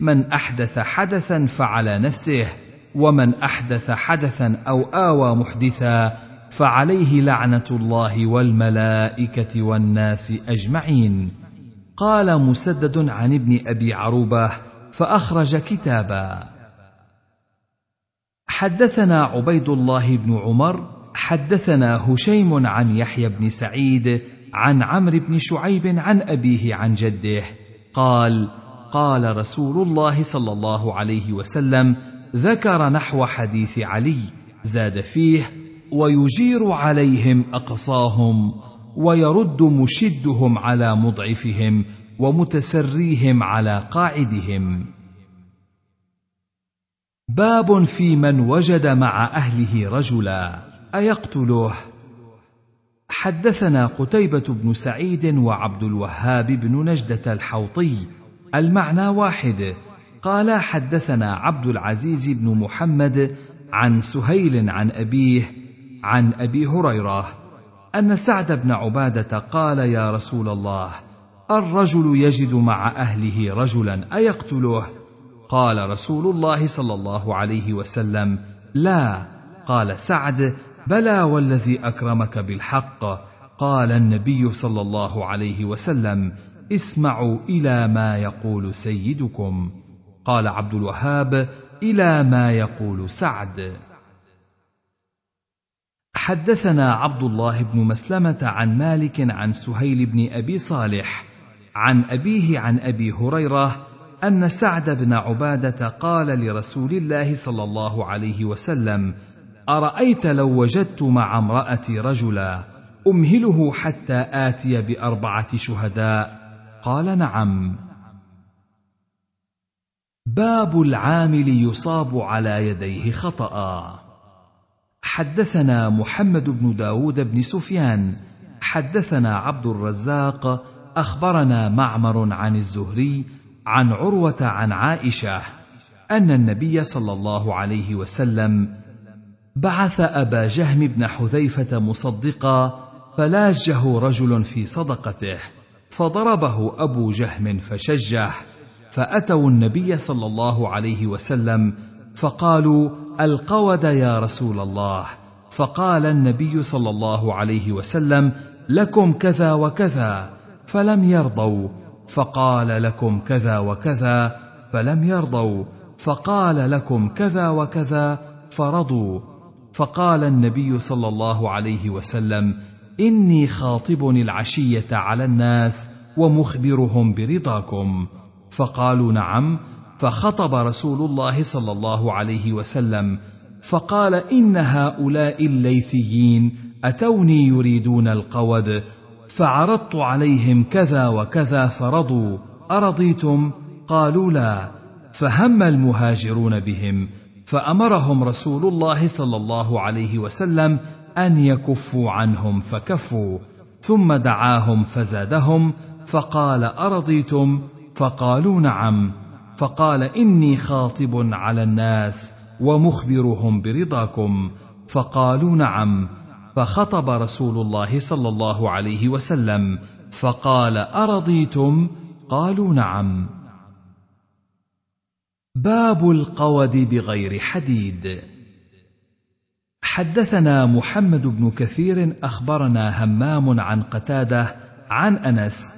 من أحدث حدثا فعلى نفسه ومن أحدث حدثا أو آوى محدثا فعليه لعنة الله والملائكة والناس أجمعين. قال مسدد عن ابن أبي عروبة فأخرج كتابا. حدثنا عبيد الله بن عمر حدثنا هشيم عن يحيى بن سعيد عن عمرو بن شعيب عن أبيه عن جده قال قال رسول الله صلى الله عليه وسلم ذكر نحو حديث علي زاد فيه ويجير عليهم أقصاهم ويرد مشدهم على مضعفهم ومتسريهم على قاعدهم. باب في من وجد مع أهله رجلا أيقتله؟ حدثنا قتيبة بن سعيد وعبد الوهاب بن نجدة الحوطي. المعنى واحد. قال حدثنا عبد العزيز بن محمد عن سهيل عن أبيه عن أبي هريرة أن سعد بن عبادة قال يا رسول الله الرجل يجد مع أهله رجلا أيقتله؟ قال رسول الله صلى الله عليه وسلم لا. قال سعد بلى والذي أكرمك بالحق قال النبي صلى الله عليه وسلم اسمعوا إلى ما يقول سيدكم. قال عبد الوهاب إلى ما يقول سعد. حدثنا عبد الله بن مسلمة عن مالك عن سهيل بن أبي صالح عن أبيه عن أبي هريرة أن سعد بن عبادة قال لرسول الله صلى الله عليه وسلم أرأيت لو وجدت مع امرأتي رجلا أمهله حتى آتي بأربعة شهداء؟ قال نعم. باب العامل يصاب على يديه خطأ. حدثنا محمد بن داود بن سفيان. حدثنا عبد الرزاق. أخبرنا معمر عن الزهري عن عروة عن عائشة أن النبي صلى الله عليه وسلم بعث أبا جهم بن حذيفة مصدقا فلاجه رجل في صدقته فضربه أبو جهم فشجه فأتوا النبي صلى الله عليه وسلم فقالوا القود يا رسول الله. فقال النبي صلى الله عليه وسلم لكم كذا وكذا فلم يرضوا. فقال لكم كذا وكذا فلم يرضوا. فقال لكم كذا وكذا فرضوا. فقال النبي صلى الله عليه وسلم إني خاطب العشية على الناس ومخبرهم برضاكم. فقالوا نعم. فخطب رسول الله صلى الله عليه وسلم فقال إن هؤلاء الليثيين أتوني يريدون القود فعرضت عليهم كذا وكذا فرضوا أرضيتم؟ قالوا لا. فهم المهاجرون بهم فأمرهم رسول الله صلى الله عليه وسلم أن يكفوا عنهم فكفوا ثم دعاهم فزادهم فقال أرضيتم؟ فقالوا نعم. فقال إني خاطب على الناس ومخبرهم برضاكم. فقالوا نعم. فخطب رسول الله صلى الله عليه وسلم فقال أرضيتم؟ قالوا نعم. باب القود بغير حديد. حدثنا محمد بن كثير أخبرنا همام عن قتادة عن أنس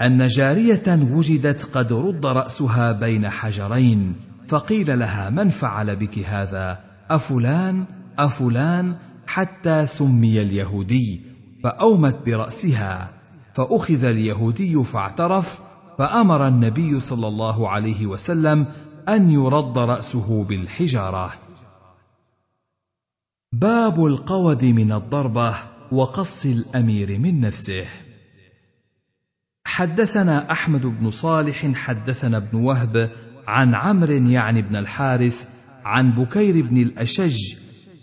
أن جارية وجدت قد رد رأسها بين حجرين فقيل لها من فعل بك هذا؟ أفلان؟ أفلان؟ حتى سمي اليهودي فأومت برأسها فأخذ اليهودي فاعترف فأمر النبي صلى الله عليه وسلم أن يرد رأسه بالحجارة. باب القود من الضربة وقص الأمير من نفسه. حدثنا أحمد بن صالح حدثنا ابن وهب عن عمرو يعني بن الحارث عن بكير بن الأشج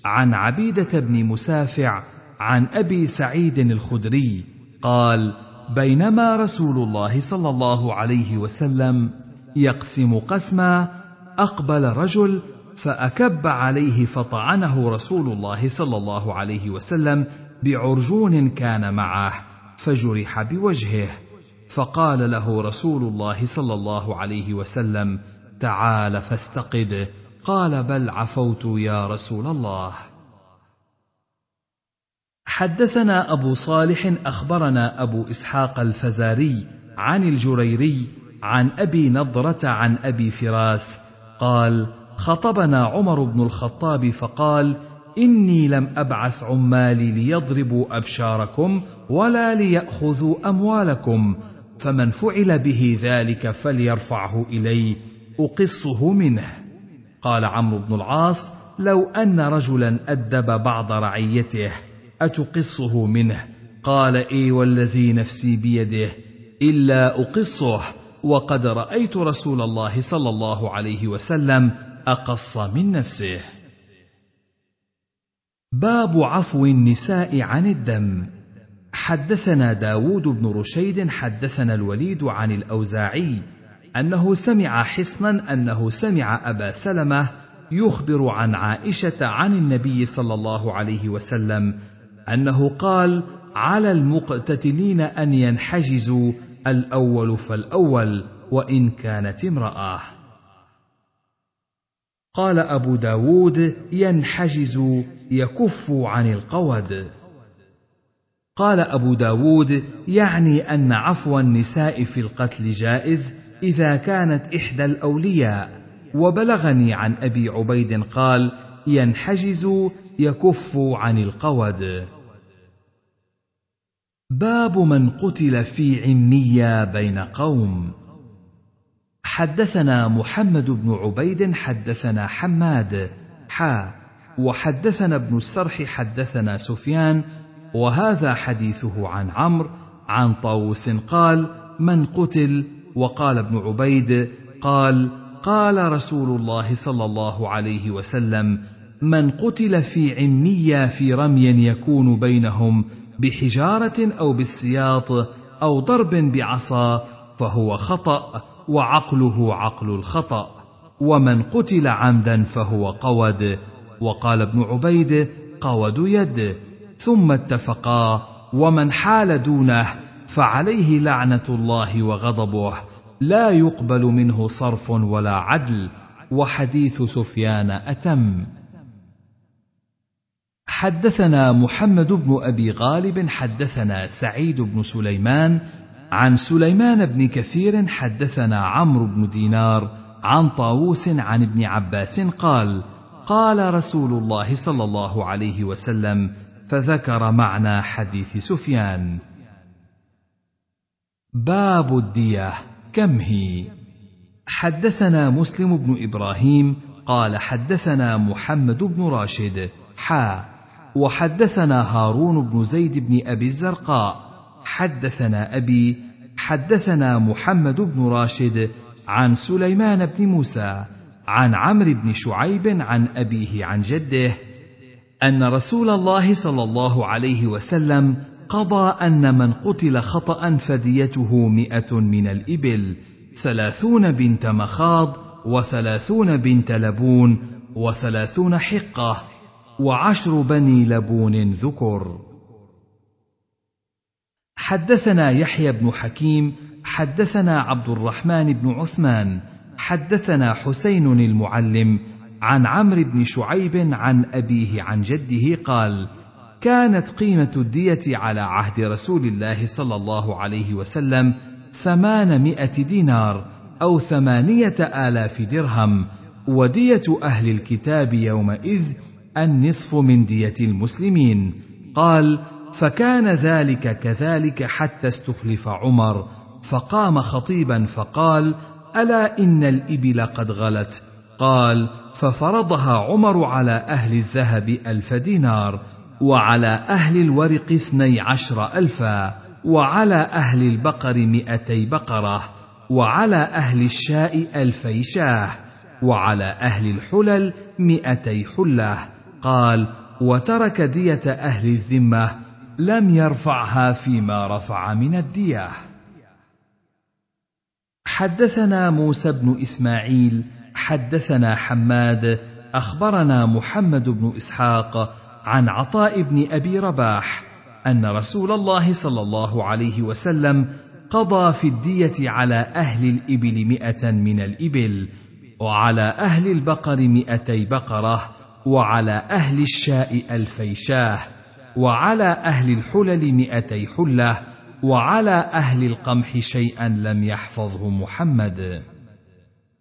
عن عبيدة بن مسافع عن أبي سعيد الخدري. قال بينما رسول الله صلى الله عليه وسلم يقسم قسما أقبل رجل فأكب عليه فطعنه رسول الله صلى الله عليه وسلم بعرجون كان معه فجرح بوجهه فقال له رسول الله صلى الله عليه وسلم تعال فاستقد قال بل عفوت يا رسول الله. حدثنا أبو صالح أخبرنا أبو إسحاق الفزاري عن الجريري عن أبي نضرة عن أبي فراس قال خطبنا عمر بن الخطاب فقال إني لم أبعث عمالي ليضربوا أبشاركم ولا ليأخذوا أموالكم فمن فعل به ذلك فليرفعه إلي أقصه منه. قال عمرو بن العاص لو أن رجلا أدب بعض رعيته أتقصه منه؟ قال إي والذي نفسي بيده إلا أقصه. وقد رأيت رسول الله صلى الله عليه وسلم أقص من نفسه. باب عفو النساء عن الدم. حدثنا داود بن رشيد حدثنا الوليد عن الأوزاعي أنه سمع حصنا أنه سمع أبا سلمة يخبر عن عائشة عن النبي صلى الله عليه وسلم أنه قال على المقتتلين أن ينحجزوا الأول فالأول وإن كانت امرأة. قال أبو داود ينحجز يكف عن القود. قال أبو داود يعني أن عفو النساء في القتل جائز إذا كانت إحدى الأولياء. وبلغني عن أبي عبيد قال ينحجز يكف عن القود. باب من قتل في عمية بين قوم. حدثنا محمد بن عبيد حدثنا حماد حا وحدثنا ابن السرح حدثنا سفيان وهذا حديثه عن عمرو عن طاووس قال من قتل؟ وقال ابن عبيد قال قال رسول الله صلى الله عليه وسلم من قتل في عمية في رمي يكون بينهم بحجارة أو بالسياط أو ضرب بعصا فهو خطأ وعقله عقل الخطأ ومن قتل عمدا فهو قود. وقال ابن عبيد قود يد. ثم اتفقا ومن حال دونه فعليه لعنة الله وغضبه. لا يقبل منه صرف ولا عدل. وحديث سفيان أتم. حدثنا محمد بن أبي غالب حدثنا سعيد بن سليمان عن سليمان بن كثير حدثنا عمرو بن دينار عن طاووس عن ابن عباس قال قال رسول الله صلى الله عليه وسلم فذكر معنى حديث سفيان. باب الدية كم هي؟ حدثنا مسلم بن إبراهيم قال حدثنا محمد بن راشد حا وحدثنا هارون بن زيد بن أبي الزرقاء. حدثنا أبي حدثنا محمد بن راشد عن سليمان بن موسى عن عمرو بن شعيب عن أبيه عن جده أن رسول الله صلى الله عليه وسلم قضى أن من قتل خطأ فديته مئة من الإبل ثلاثون بنت مخاض وثلاثون بنت لبون وثلاثون حقة. وعشر بني لبون ذكر. حدثنا يحيى بن حكيم حدثنا عبد الرحمن بن عثمان حدثنا حسين المعلم عن عمرو بن شعيب عن أبيه عن جده قال كانت قيمة الدية على عهد رسول الله صلى الله عليه وسلم ثمانمائة دينار أو ثمانية آلاف درهم ودية أهل الكتاب يومئذ النصف من دية المسلمين. قال فكان ذلك كذلك حتى استخلف عمر فقام خطيبا فقال ألا إن الإبل قد غلت؟ قال ففرضها عمر على أهل الذهب ألف دينار وعلى أهل الورق اثني عشر ألفا وعلى أهل البقر مئتي بقرة وعلى أهل الشاء ألفي شاه وعلى أهل الحلل مئتي حلة. قال وترك دية أهل الذمة لم يرفعها فيما رفع من الدية. حدثنا موسى بن إسماعيل حدثنا حماد أخبرنا محمد بن إسحاق عن عطاء بن أبي رباح أن رسول الله صلى الله عليه وسلم قضى في الدية على أهل الإبل مئة من الإبل وعلى أهل البقر مئتي بقرة وعلى أهل الشاء ألفي شاه وعلى أهل الحلل مئتي حلة وعلى أهل القمح شيئا لم يحفظه محمد.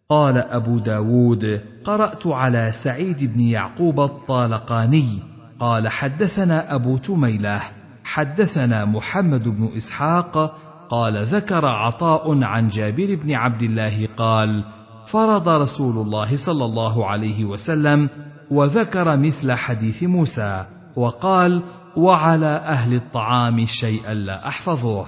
قال أبو داود قرأت على سعيد بن يعقوب الطالقاني قال حدثنا أبو تميلة حدثنا محمد بن إسحاق قال ذكر عطاء عن جابر بن عبد الله قال فرض رسول الله صلى الله عليه وسلم وذكر مثل حديث موسى وقال وعلى أهل الطعام شيئا لا احفظه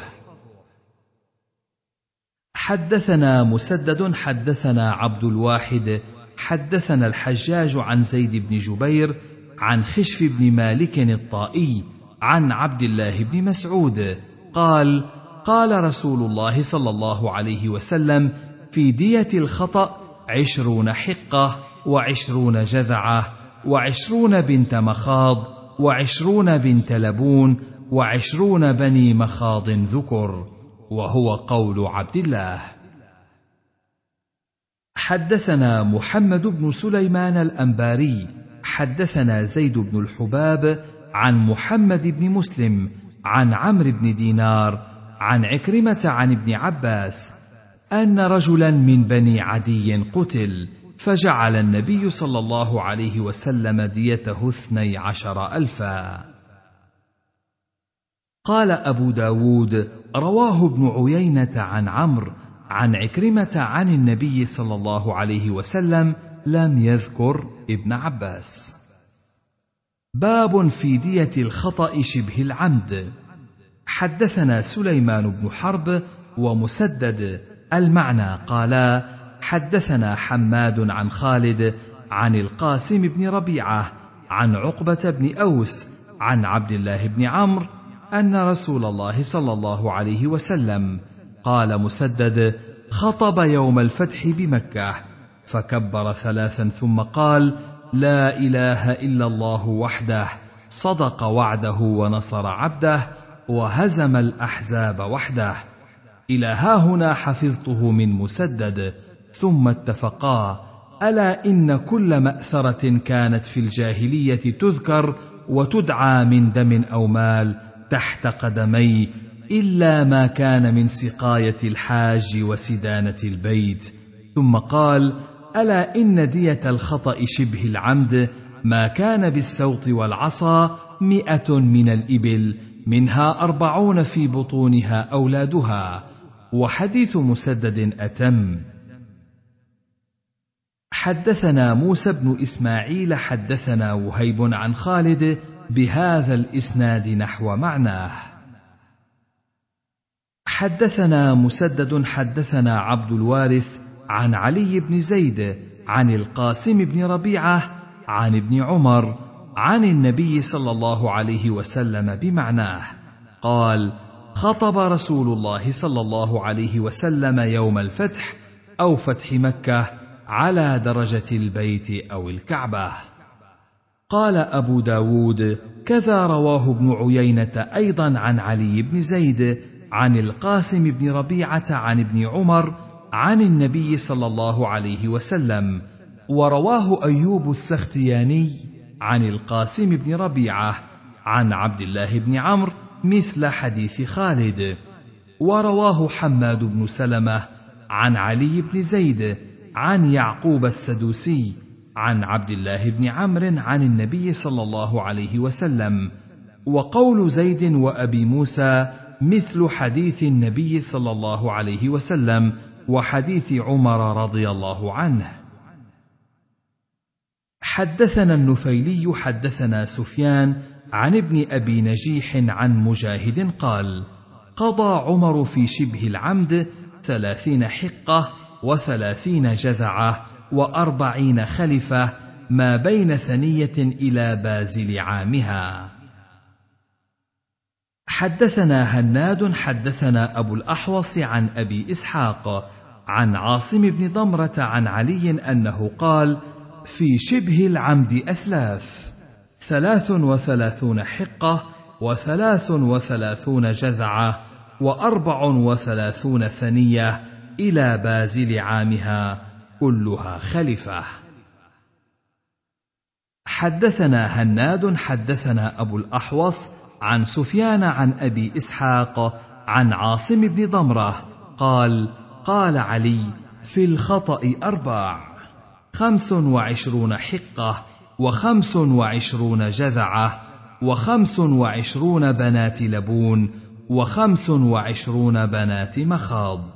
حدثنا مسدد حدثنا عبد الواحد حدثنا الحجاج عن زيد بن جبير عن خشف بن مالك الطائي عن عبد الله بن مسعود قال قال رسول الله صلى الله عليه وسلم في دية الخطأ عشرون حقة وعشرون جذعة وعشرون بنت مخاض وعشرون بنت لبون وعشرون بني مخاض ذكر وهو قول عبد الله. حدثنا محمد بن سليمان الأنباري حدثنا زيد بن الحباب عن محمد بن مسلم عن عمرو بن دينار عن عكرمة عن ابن عباس أن رجلا من بني عدي قتل فجعل النبي صلى الله عليه وسلم ديته اثني عشر ألفا. قال أبو داود رواه ابن عيينة عن عمرو عن عكرمة عن النبي صلى الله عليه وسلم لم يذكر ابن عباس. باب في دية الخطأ شبه العمد. حدثنا سليمان بن حرب ومسدد المعنى قالا حدثنا حماد عن خالد عن القاسم بن ربيعة عن عقبة بن أوس عن عبد الله بن عمرو أن رسول الله صلى الله عليه وسلم قال مسدد خطب يوم الفتح بمكة فكبر ثلاثا ثم قال لا إله إلا الله وحده صدق وعده ونصر عبده وهزم الأحزاب وحده. إلى هاهنا حفظته من مسدد ثم اتفقا ألا إن كل مأثرة كانت في الجاهلية تذكر وتدعى من دم أو مال تحت قدمي إلا ما كان من سقاية الحاج وسدانة البيت. ثم قال ألا إن دية الخطأ شبه العمد ما كان بالسوط والعصا مئة من الإبل منها أربعون في بطونها أولادها وحديث مسدد أتم. حدثنا موسى بن إسماعيل حدثنا وهيب عن خالد بهذا الإسناد نحو معناه. حدثنا مسدد حدثنا عبد الوارث عن علي بن زيد عن القاسم بن ربيعة عن ابن عمر عن النبي صلى الله عليه وسلم بمعناه. قال خطب رسول الله صلى الله عليه وسلم يوم الفتح أو فتح مكة على درجة البيت أو الكعبة. قال أبو داود كذا رواه ابن عيينة أيضا عن علي بن زيد عن القاسم بن ربيعة عن ابن عمر عن النبي صلى الله عليه وسلم ورواه أيوب السختياني عن القاسم بن ربيعة عن عبد الله بن عمرو مثل حديث خالد. ورواه حماد بن سلمة عن علي بن زيد عن يعقوب السدوسي عن عبد الله بن عمرو عن النبي صلى الله عليه وسلم. وقول زيد وأبي موسى مثل حديث النبي صلى الله عليه وسلم وحديث عمر رضي الله عنه. حدثنا النفيلي حدثنا سفيان عن ابن أبي نجيح عن مجاهد قال قضى عمر في شبه العمد ثلاثين حقة وثلاثين جذعة وأربعين خلفة ما بين ثنية إلى بازل عامها. حدثنا هناد حدثنا أبو الأحوص عن أبي إسحاق عن عاصم بن ضمرة عن علي أنه قال في شبه العمد أثلاث ثلاث وثلاثون حقة وثلاث وثلاثون جذعة وأربع وثلاثون ثنية إلى بازل عامها كلها خلفه حدثنا هناد حدثنا أبو الأحوص عن سفيان عن أبي إسحاق عن عاصم بن ضمرة قال قال علي في الخطأ ارباع خمس وعشرون حقة وخمس وعشرون جذعة وخمس وعشرون بنات لبون وخمس وعشرون بنات مخاض.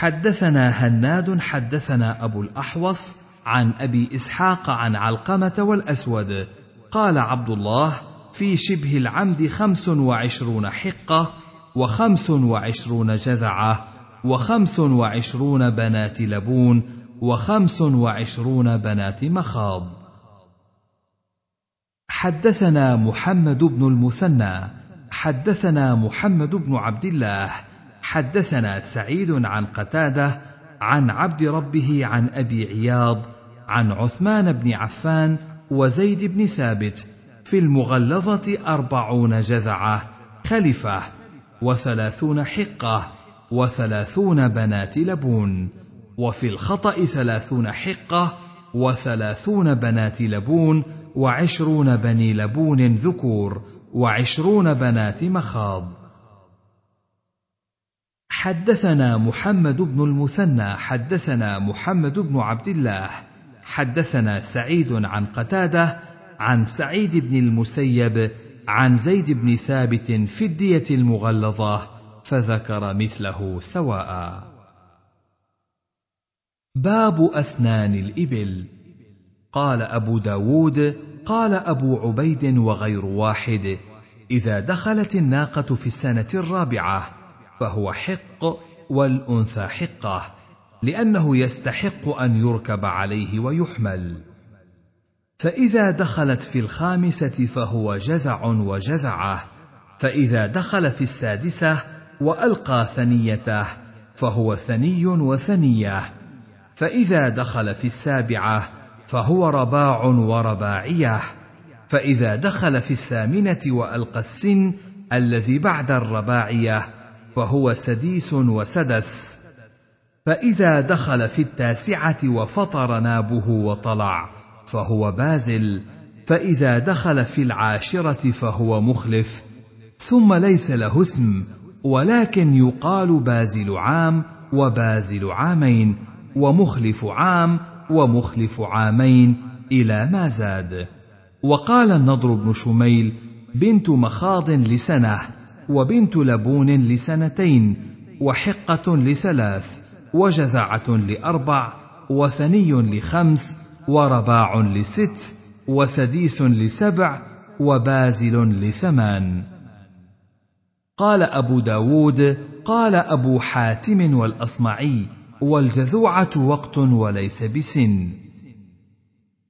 حدثنا هناد حدثنا أبو الأحوص عن أبي إسحاق عن علقمة والأسود. قال عبد الله في شبه العمد خمس وعشرون حقة وخمس وعشرون جذعه وخمس وعشرون بنات لبون وخمس وعشرون بنات مخاض. حدثنا محمد بن المثنى حدثنا محمد بن عبد الله حدثنا سعيد عن قتادة عن عبد ربه عن أبي عياض عن عثمان بن عفان وزيد بن ثابت في المغلظة أربعون جذعة خلفه وثلاثون حقة وثلاثون بنات لبون وفي الخطأ ثلاثون حقة وثلاثون بنات لبون وعشرون بني لبون ذكور وعشرون بنات مخاض حدثنا محمد بن المثنى حدثنا محمد بن عبد الله حدثنا سعيد عن قتادة عن سعيد بن المسيب عن زيد بن ثابت في الدية المغلظة فذكر مثله سواء. باب أسنان الإبل. قال أبو داود قال أبو عبيد وغير واحد إذا دخلت الناقة في السنة الرابعة فهو حق والأنثى حقة لأنه يستحق أن يركب عليه ويحمل. فإذا دخلت في الخامسة فهو جذع وجذعه فإذا دخل في السادسة وألقى ثنيته فهو ثني وثنية فإذا دخل في السابعة فهو رباع ورباعية فإذا دخل في الثامنة وألقى السن الذي بعد الرباعية فهو سديس وسدس. فإذا دخل في التاسعة وفطر نابه وطلع فهو بازل. فإذا دخل في العاشرة فهو مخلف. ثم ليس له اسم ولكن يقال بازل عام وبازل عامين ومخلف عام ومخلف عامين إلى ما زاد. وقال النضر بن شميل بنت مخاض لسنة وبنت لبون لسنتين وحقة لثلاث وجذعه لأربع وثني لخمس ورباع لست وسديس لسبع وبازل لثمان. قال أبو داود قال أبو حاتم والأصمعي والجذوعة وقت وليس بسن.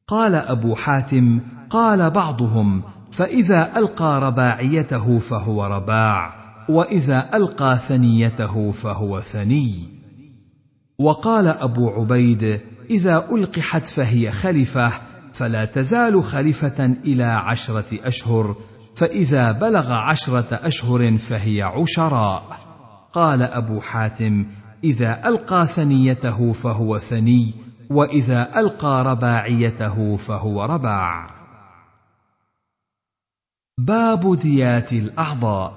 قال أبو حاتم قال بعضهم فإذا ألقى رباعيته فهو رباع وإذا ألقى ثنيته فهو ثني. وقال أبو عبيد إذا ألقحت فهي خلفة فلا تزال خلفة إلى عشرة أشهر فإذا بلغ عشرة أشهر فهي عشراء. قال أبو حاتم إذا ألقى ثنيته فهو ثني وإذا ألقى رباعيته فهو رباع. باب ديات الأعضاء.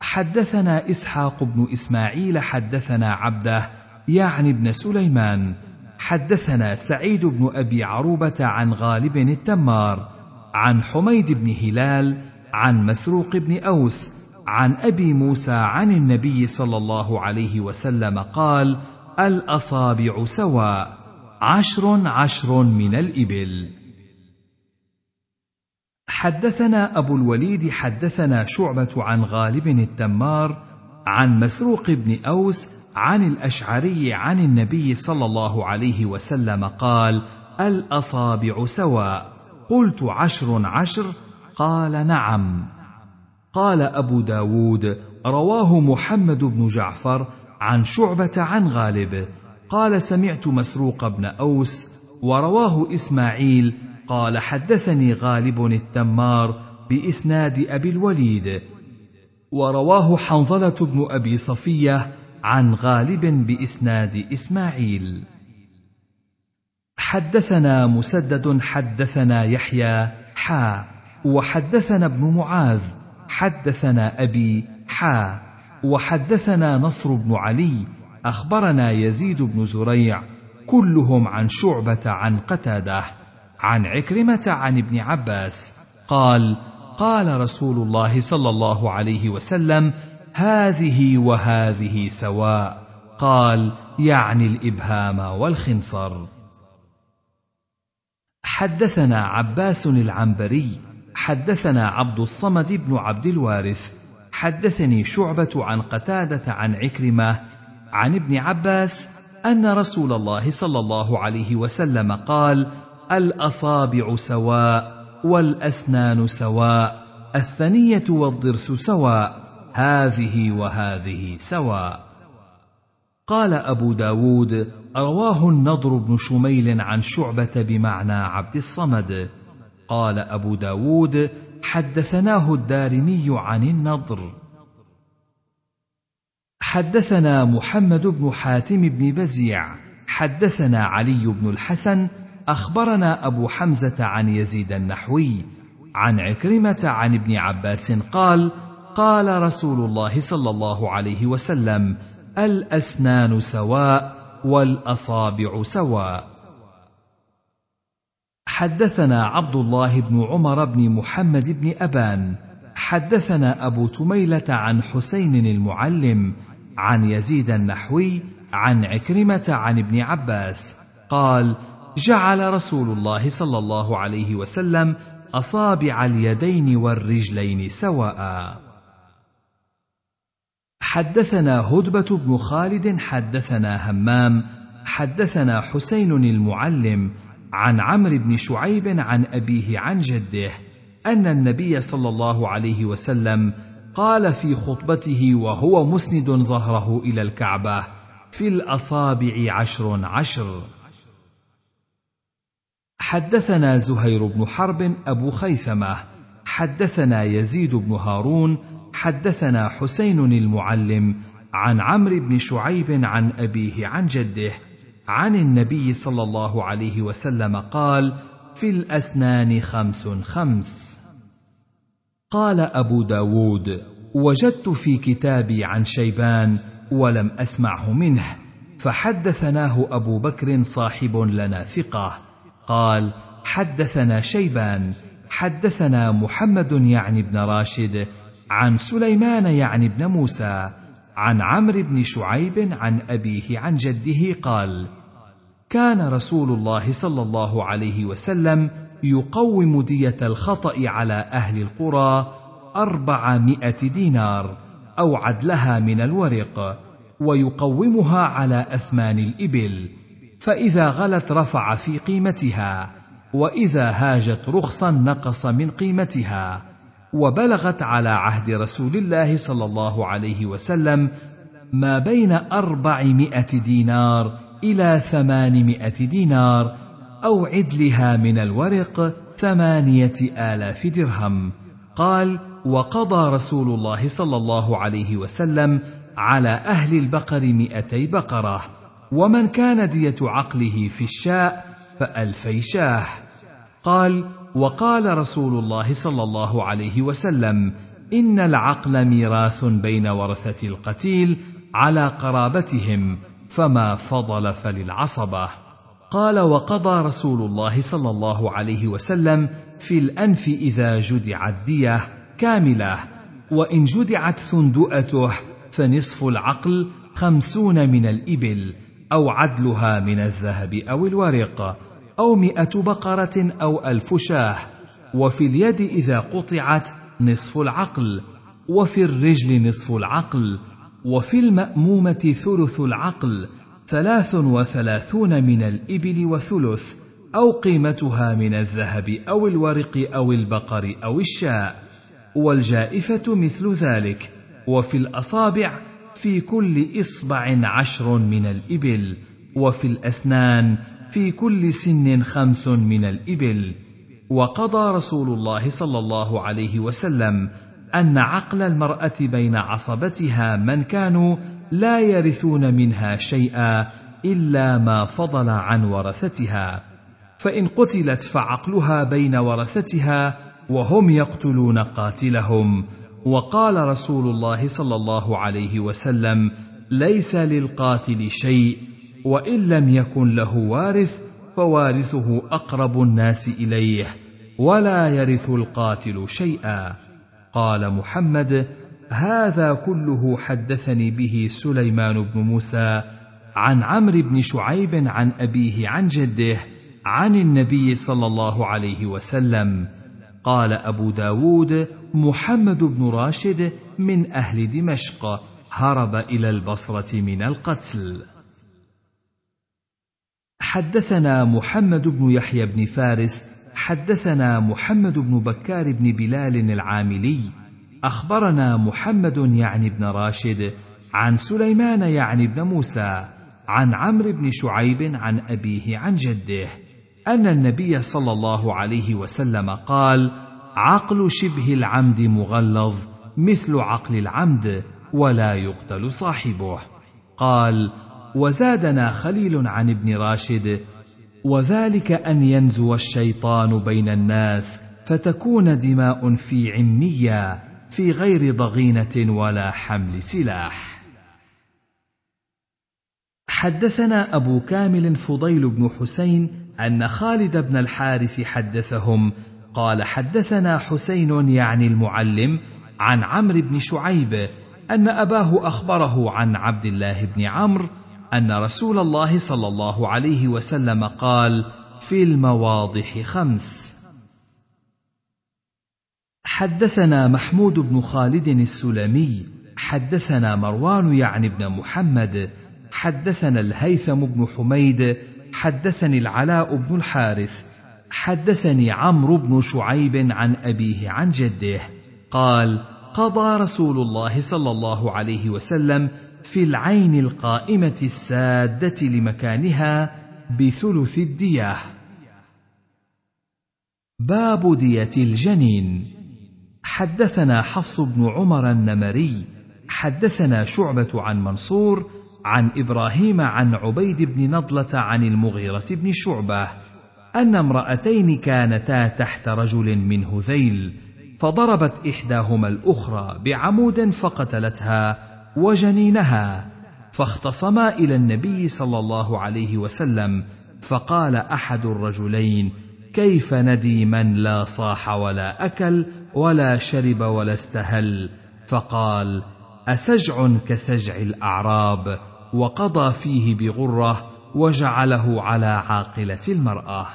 حدثنا إسحاق بن إسماعيل حدثنا عبده يعني ابن سليمان. حدثنا سعيد بن أبي عروبة عن غالب التمار عن حميد بن هلال عن مسروق بن أوس عن أبي موسى عن النبي صلى الله عليه وسلم قال الأصابع سواء عشر عشر من الإبل. حدثنا أبو الوليد حدثنا شعبة عن غالب التمار عن مسروق بن أوس عن الأشعري عن النبي صلى الله عليه وسلم قال الأصابع سواء. قلت عشر عشر؟ قال نعم. قال أبو داود رواه محمد بن جعفر عن شعبة عن غالب. قال سمعت مسروق بن أوس ورواه إسماعيل قال حدثني غالب التمار بإسناد أبي الوليد ورواه حنظلة بن أبي صفية عن غالب بإسناد إسماعيل. حدثنا مسدد حدثنا يحيى حا وحدثنا ابن معاذ حدثنا أبي حا وحدثنا نصر بن علي أخبرنا يزيد بن زريع كلهم عن شعبة عن قتادة. عن عكرمة عن ابن عباس قال قال رسول الله صلى الله عليه وسلم هذه وهذه سواء. قال يعني الإبهام والخنصر. حدثنا عباس العنبري حدثنا عبد الصمد بن عبد الوارث حدثني شعبة عن قتادة عن عكرمة عن ابن عباس أن رسول الله صلى الله عليه وسلم قال الأصابع سواء والأسنان سواء الثنية والضرس سواء هذه وهذه سواء. قال أبو داود رواه النضر بن شميل عن شعبة بمعنى عبد الصمد. قال أبو داود حدثناه الدارمي عن النضر. حدثنا محمد بن حاتم بن بزيع حدثنا علي بن الحسن أخبرنا أبو حمزة عن يزيد النحوي عن عكرمة عن ابن عباس قال قال رسول الله صلى الله عليه وسلم الأسنان سواء والأصابع سواء. حدثنا عبد الله بن عمر بن محمد بن أبان. حدثنا أبو تميلة عن حسين المعلم عن يزيد النحوي عن عكرمة عن ابن عباس قال جعل رسول الله صلى الله عليه وسلم أصابع اليدين والرجلين سواء. حدثنا هدبة بن خالد حدثنا همام حدثنا حسين المعلم عن عمرو بن شعيب عن أبيه عن جده أن النبي صلى الله عليه وسلم قال في خطبته وهو مسند ظهره إلى الكعبة في الأصابع عشر عشر حدثنا زهير بن حرب أبو خيثمة. حدثنا يزيد بن هارون. حدثنا حسين المعلم عن عمرو بن شعيب عن أبيه عن جده عن النبي صلى الله عليه وسلم قال في الأسنان خمس خمس قال أبو داود وجدت في كتابي عن شيبان ولم أسمعه منه فحدثناه أبو بكر صاحب لنا ثقة قال حدثنا شيبان حدثنا محمد يعني بن راشد عن سليمان يعني بن موسى عن عمرو بن شعيب عن أبيه عن جده قال كان رسول الله صلى الله عليه وسلم يقوم دية الخطأ على أهل القرى أربعمائة دينار أو عدلها من الورق ويقومها على أثمان الإبل فإذا غلت رفع في قيمتها وإذا هاجت رخصا نقص من قيمتها وبلغت على عهد رسول الله صلى الله عليه وسلم ما بين أربعمائة دينار إلى ثمانمائة دينار أو عدلها من الورق ثمانية آلاف درهم. قال وقضى رسول الله صلى الله عليه وسلم على أهل البقر مئتي بقرة. ومن كان دية عقله في الشاء فألفي شاه قال وقال رسول الله صلى الله عليه وسلم إن العقل ميراث بين ورثة القتيل على قرابتهم فما فضل فللعصبة. قال وقضى رسول الله صلى الله عليه وسلم في الأنف إذا جدعت دية كاملة وإن جدعت ثندؤته فنصف العقل خمسون من الإبل. أو عدلها من الذهب أو الورق أو مئة بقرة أو ألف شاة وفي اليد إذا قطعت نصف العقل وفي الرجل نصف العقل وفي المأمومة ثلث العقل ثلاث وثلاثون من الإبل وثلث أو قيمتها من الذهب أو الورق أو البقر أو الشاء والجائفة مثل ذلك. وفي الأصابع في كل إصبع عشر من الإبل وفي الأسنان في كل سن خمس من الإبل. وقضى رسول الله صلى الله عليه وسلم أن عقل المرأة بين عصبتها من كانوا لا يرثون منها شيئا إلا ما فضل عن ورثتها. فإن قتلت فعقلها بين ورثتها وهم يقتلون قاتلهم. وقال رسول الله صلى الله عليه وسلم ليس للقاتل شيء وإن لم يكن له وارث فوارثه أقرب الناس إليه ولا يرث القاتل شيئا. قال محمد هذا كله حدثني به سليمان بن موسى عن عمرو بن شعيب عن أبيه عن جده عن النبي صلى الله عليه وسلم. قال أبو داود محمد بن راشد من أهل دمشق هرب إلى البصرة من القتل. حدثنا محمد بن يحيى بن فارس حدثنا محمد بن بكار بن بلال العاملي أخبرنا محمد يعني بن راشد عن سليمان يعني بن موسى عن عمرو بن شعيب عن أبيه عن جده أن النبي صلى الله عليه وسلم قال عقل شبه العمد مغلظ مثل عقل العمد ولا يقتل صاحبه. قال وزادنا خليل عن ابن راشد وذلك أن ينزو الشيطان بين الناس فتكون دماء في عمية في غير ضغينة ولا حمل سلاح. حدثنا أبو كامل فضيل بن حسين أن خالد بن الحارث حدثهم قال حدثنا حسين يعني المعلم عن عمرو بن شعيب أن أباه أخبره عن عبد الله بن عمرو أن رسول الله صلى الله عليه وسلم قال في المواضح خمس. حدثنا محمود بن خالد السلمي حدثنا مروان يعني بن محمد حدثنا الهيثم بن حميد حدثني العلاء بن الحارث حدثني عمرو بن شعيب عن أبيه عن جده قال قضى رسول الله صلى الله عليه وسلم في العين القائمة السادة لمكانها بثلث الديه باب دية الجنين. حدثنا حفص بن عمر النمري حدثنا شعبة عن منصور عن إبراهيم عن عبيد بن نضلة عن المغيرة بن شعبة. أن امرأتين كانتا تحت رجل من هذيل فضربت إحداهما الأخرى بعمود فقتلتها وجنينها فاختصما إلى النبي صلى الله عليه وسلم فقال أحد الرجلين كيف ندي من لا صاح ولا أكل ولا شرب ولا استهل؟ فقال أسجع كسجع الأعراب وقضى فيه بغرة وجعله على عاقلة المرأة.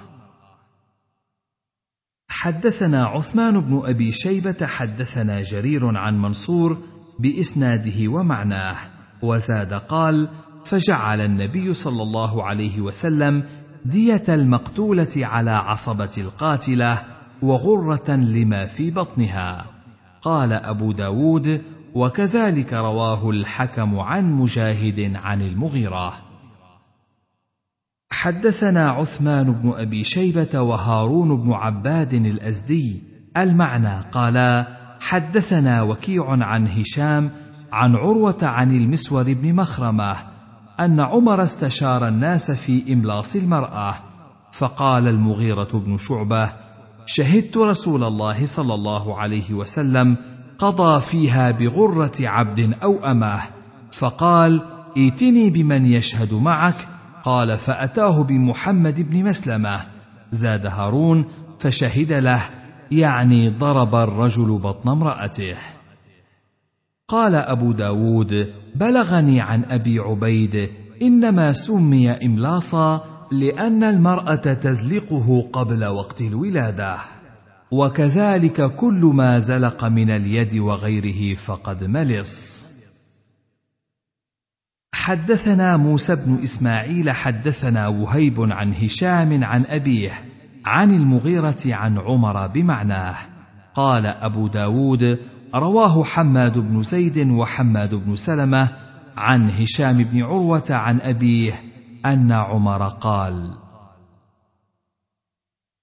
حدثنا عثمان بن أبي شيبة حدثنا جرير عن منصور بإسناده ومعناه وزاد قال فجعل النبي صلى الله عليه وسلم دية المقتولة على عصبة القاتلة وغرة لما في بطنها. قال أبو داود وكذلك رواه الحكم عن مجاهد عن المغيرة. حدثنا عثمان بن أبي شيبة وهارون بن عباد الأزدي المعنى قالا حدثنا وكيع عن هشام عن عروة عن المسور بن مخرمة أن عمر استشار الناس في إملاص المرأة فقال المغيرة بن شعبة شهدت رسول الله صلى الله عليه وسلم قضى فيها بغرة عبد أو اماه فقال ائتني بمن يشهد معك قال فأتاه بمحمد بن مسلمة زاد هارون فشهد له يعني ضرب الرجل بطن امرأته. قال أبو داود بلغني عن أبي عبيد إنما سمي إملاصا لأن المرأة تزلقه قبل وقت الولادة. وكذلك كل ما زلق من اليد وغيره فقد ملص. حدثنا موسى بن إسماعيل حدثنا وهيب عن هشام عن أبيه عن المغيرة عن عمر بمعناه. قال أبو داود رواه حماد بن زيد وحماد بن سلمة عن هشام بن عروة عن أبيه أن عمر قال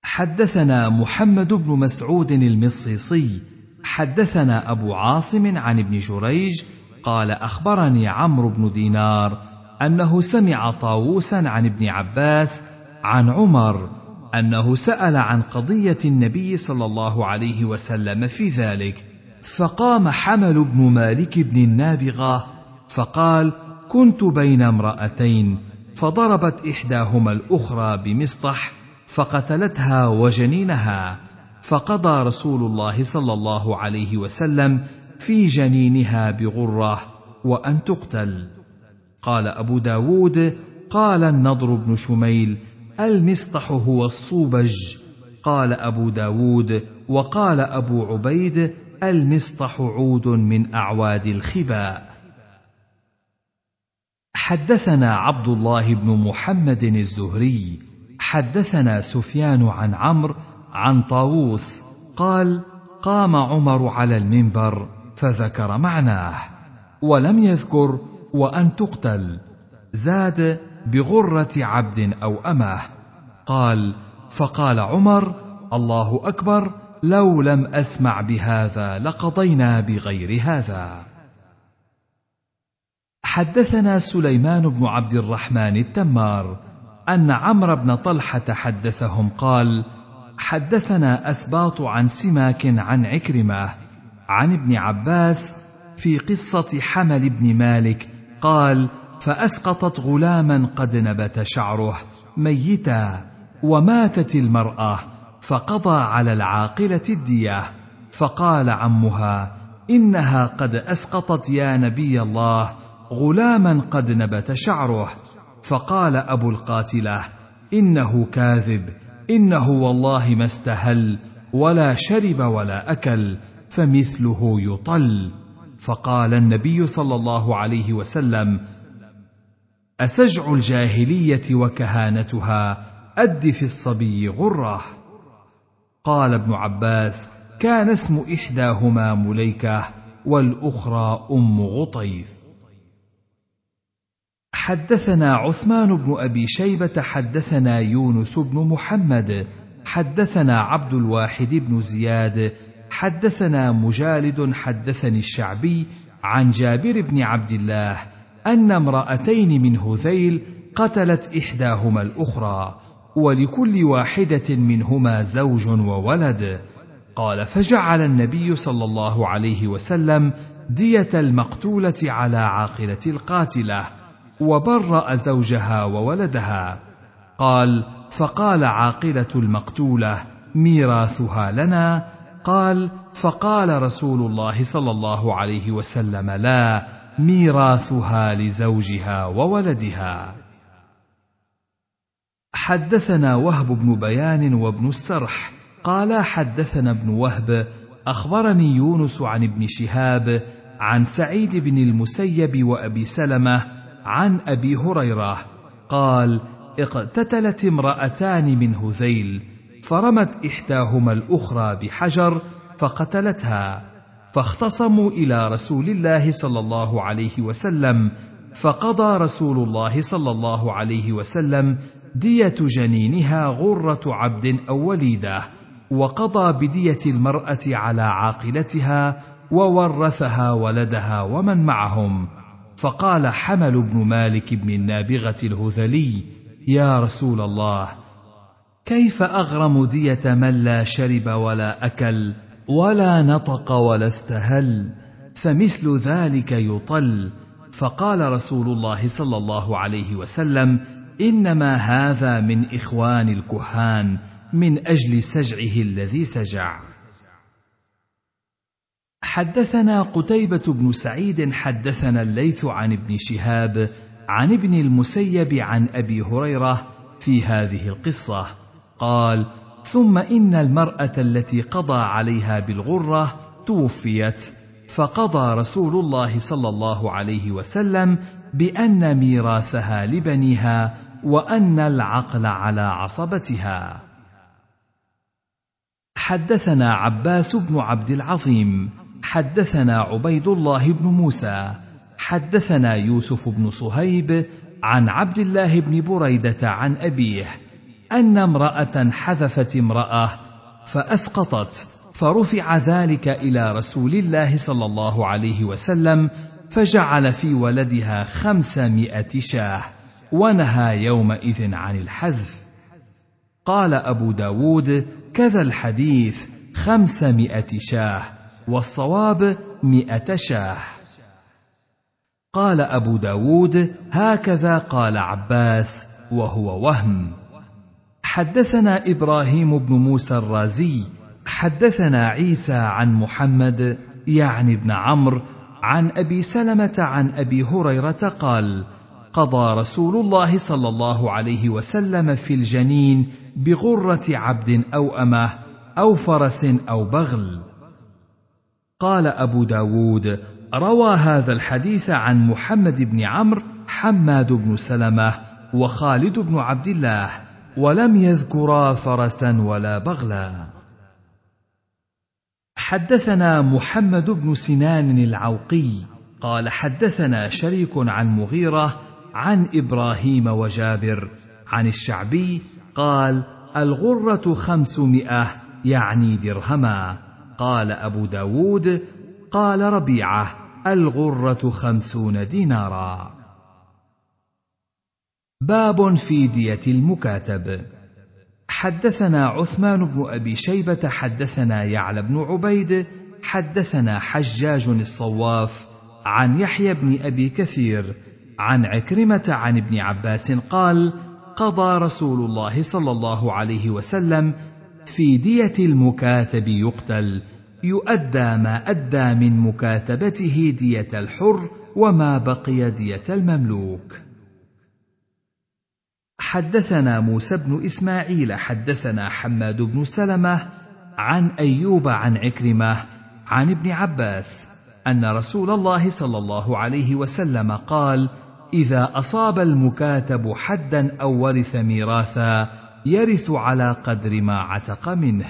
حدثنا محمد بن مسعود المصيصي حدثنا أبو عاصم عن ابن جريج قال أخبرني عمرو بن دينار أنه سمع طاووسا عن ابن عباس عن عمر أنه سأل عن قضية النبي صلى الله عليه وسلم في ذلك فقام حمل بن مالك بن النابغة فقال كنت بين امرأتين فضربت إحداهما الأخرى بمسطح فقتلتها وجنينها فقضى رسول الله صلى الله عليه وسلم في جنينها بغرة وأن تقتل. قال أبو داود قال النضر بن شميل المسطح هو الصوبج. قال أبو داود وقال أبو عبيد المسطح عود من أعواد الخباء. حدثنا عبد الله بن محمد الزهري حدثنا سفيان عن عمرو عن طاووس قال قام عمر على المنبر فذكر معناه ولم يذكر وأن تقتل زاد بغرة عبد أو أمه. قال فقال عمر الله أكبر لو لم أسمع بهذا لقضينا بغير هذا. حدثنا سليمان بن عبد الرحمن التمار أن عمرو بن طلحة حدثهم قال حدثنا أسباط عن سماك عن عكرمة عن ابن عباس في قصة حمل بن مالك قال فأسقطت غلاما قد نبت شعره ميتا وماتت المرأة فقضى على العاقلة الدية فقال عمها إنها قد أسقطت يا نبي الله غلاما قد نبت شعره فقال أبو القاتلة إنه كاذب إنه والله ما استهل ولا شرب ولا أكل فمثله يطل. فقال النبي صلى الله عليه وسلم أسجع الجاهلية وكهانتها أد في الصبي غرة. قال ابن عباس كان اسم إحداهما مليكة والأخرى أم غطيف. حدثنا عثمان بن أبي شيبة حدثنا يونس بن محمد حدثنا عبد الواحد بن زياد حدثنا مجالد حدثني الشعبي عن جابر بن عبد الله أن امرأتين من هذيل قتلت إحداهما الأخرى ولكل واحدة منهما زوج وولد. قال فجعل النبي صلى الله عليه وسلم دية المقتولة على عاقلة القاتلة وبرأ زوجها وولدها. قال فقال عاقلة المقتولة ميراثها لنا قال فقال رسول الله صلى الله عليه وسلم لا ميراثها لزوجها وولدها. حدثنا وهب بن بيان وابن السرح. قال حدثنا ابن وهب أخبرني يونس عن ابن شهاب عن سعيد بن المسيب وأبي سلمة عن أبي هريرة قال اقتتلت امرأتان من هذيل فرمت إحداهما الأخرى بحجر فقتلتها فاختصموا إلى رسول الله صلى الله عليه وسلم فقضى رسول الله صلى الله عليه وسلم دية جنينها غرة عبد أو وليدة وقضى بدية المرأة على عاقلتها وورثها ولدها ومن معهم. فقال حمل بن مالك بن النابغة الهذلي يا رسول الله كيف أغرم دية من لا شرب ولا أكل ولا نطق ولا استهل فمثل ذلك يطل فقال رسول الله صلى الله عليه وسلم إنما هذا من إخوان الكهان من أجل سجعه الذي سجع. حدثنا قتيبة بن سعيد حدثنا الليث عن ابن شهاب عن ابن المسيب عن أبي هريرة في هذه القصة. قال: ثم إن المرأة التي قضى عليها بالغرة توفيت فقضى رسول الله صلى الله عليه وسلم بأن ميراثها لبنيها وأن العقل على عصبتها. حدثنا عباس بن عبد العظيم حدثنا عبيد الله بن موسى حدثنا يوسف بن صهيب عن عبد الله بن بريدة عن أبيه أن امرأة حذفت امرأة فأسقطت فرفع ذلك إلى رسول الله صلى الله عليه وسلم فجعل في ولدها خمسمائة شاة ونهى يومئذ عن الحذف. قال أبو داود كذا الحديث خمسمائة شاة والصواب مئة شاة. قال أبو داود هكذا قال عباس وهو وهم. حدثنا إبراهيم بن موسى الرازي حدثنا عيسى عن محمد يعني ابن عمرو عن أبي سلمة عن أبي هريرة قال قضى رسول الله صلى الله عليه وسلم في الجنين بغرة عبد أو أمة أو فرس أو بغل. قال أبو داود روى هذا الحديث عن محمد بن عمرو حماد بن سلمة وخالد بن عبد الله ولم يذكرا فرسا ولا بغلا. حدثنا محمد بن سنان العوقي قال حدثنا شريك عن مغيرة عن إبراهيم وجابر عن الشعبي قال الغرة خمسمائة يعني درهما. قال أبو داود قال ربيعة الغرة خمسون دينارا. باب في دية المكاتب حدثنا عثمان بن أبي شيبة حدثنا يعلى بن عبيد حدثنا حجاج الصواف عن يحيى بن أبي كثير عن عكرمة عن ابن عباس قال قضى رسول الله صلى الله عليه وسلم في دية المكاتب يقتل يؤدى ما أدى من مكاتبته دية الحر وما بقي دية المملوك. حدثنا موسى بن إسماعيل حدثنا حماد بن سلمة عن أيوب عن عكرمة عن ابن عباس أن رسول الله صلى الله عليه وسلم قال: إذا أصاب المكاتب حدا أو ورث ميراثا يرث على قدر ما عتق منه.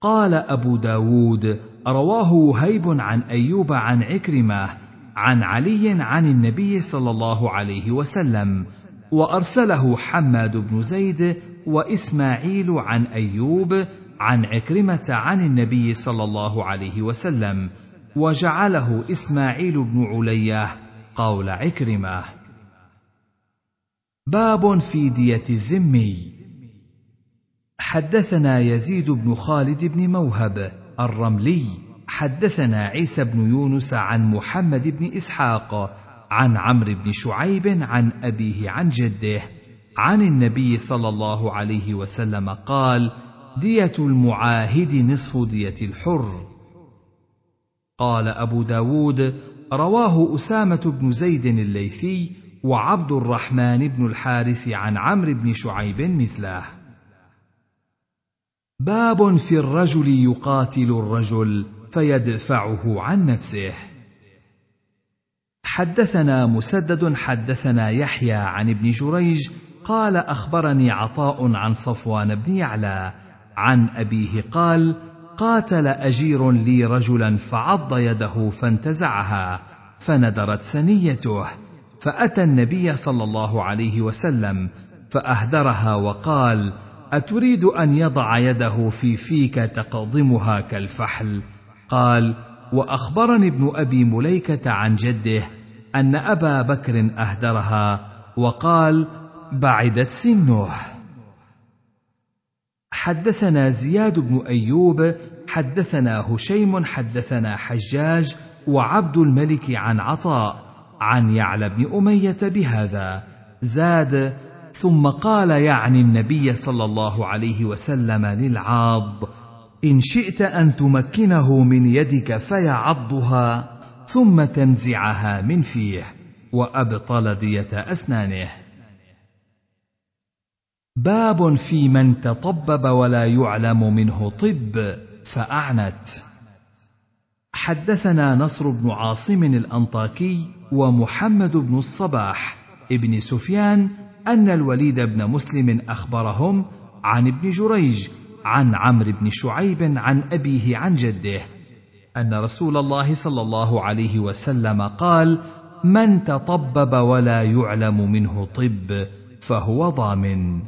قال أبو داود رواه وهيب عن أيوب عن عكرمة عن علي عن النبي صلى الله عليه وسلم وأرسله حماد بن زيد وإسماعيل عن أيوب عن عكرمة عن النبي صلى الله عليه وسلم وجعله إسماعيل بن علية قول عكرمة. باب في دية الذمي. حدثنا يزيد بن خالد بن موهب الرملي حدثنا عيسى بن يونس عن محمد بن إسحاق عن عمرو بن شعيب عن أبيه عن جده عن النبي صلى الله عليه وسلم قال دية المعاهد نصف دية الحر قال أبو داود رواه أسامة بن زيد الليثي وعبد الرحمن بن الحارث عن عمرو بن شعيب مثله باب في الرجل يقاتل الرجل فيدفعه عن نفسه. حدثنا مسدد حدثنا يحيى عن ابن جريج قال أخبرني عطاء عن صفوان بن يعلى عن أبيه قال قاتل أجير لي رجلا فعض يده فانتزعها فندرت ثنيته فأتى النبي صلى الله عليه وسلم فأهدرها وقال أتريد أن يضع يده في فيك تقضمها كالفحل؟ قال وأخبرني ابن أبي مليكة عن جده أن أبا بكر أهدرها وقال بعدت سنه حدثنا زياد بن أيوب حدثنا هشيم حدثنا حجاج وعبد الملك عن عطاء عن يعلى بن أمية بهذا زاد ثم قال يعني النبي صلى الله عليه وسلم للعاض إن شئت أن تمكنه من يدك فيعضها. ثم تنزعها من فيه وأبطل دية أسنانه. باب في من تطبب ولا يعلم منه طب فأعنت. حدثنا نصر بن عاصم الأنطاكي ومحمد بن الصباح ابن سفيان أن الوليد بن مسلم أخبرهم عن ابن جريج عن عمرو بن شعيب عن أبيه عن جده أن رسول الله صلى الله عليه وسلم قال من تطبب ولا يعلم منه طب فهو ضامن.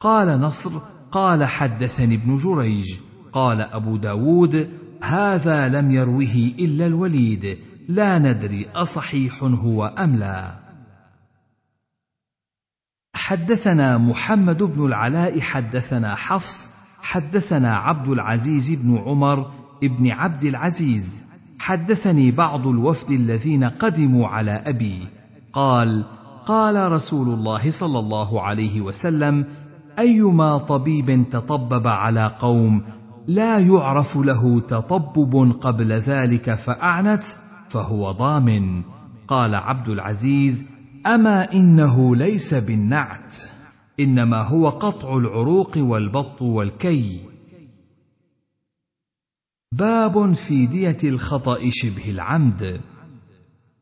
قال نصر قال حدثني ابن جريج قال أبو داود هذا لم يروه إلا الوليد لا ندري أصحيح هو أم لا. حدثنا محمد بن العلاء حدثنا حفص حدثنا عبد العزيز بن عمر بن عبد العزيز. حدثني بعض الوفد الذين قدموا على أبي. قال قال رسول الله صلى الله عليه وسلم أيما طبيب تطبب على قوم لا يعرف له تطبب قبل ذلك فأعنت فهو ضامن. قال عبد العزيز أما إنه ليس بالنعت. إنما هو قطع العروق والبط والكي. باب في دية الخطأ شبه العمد.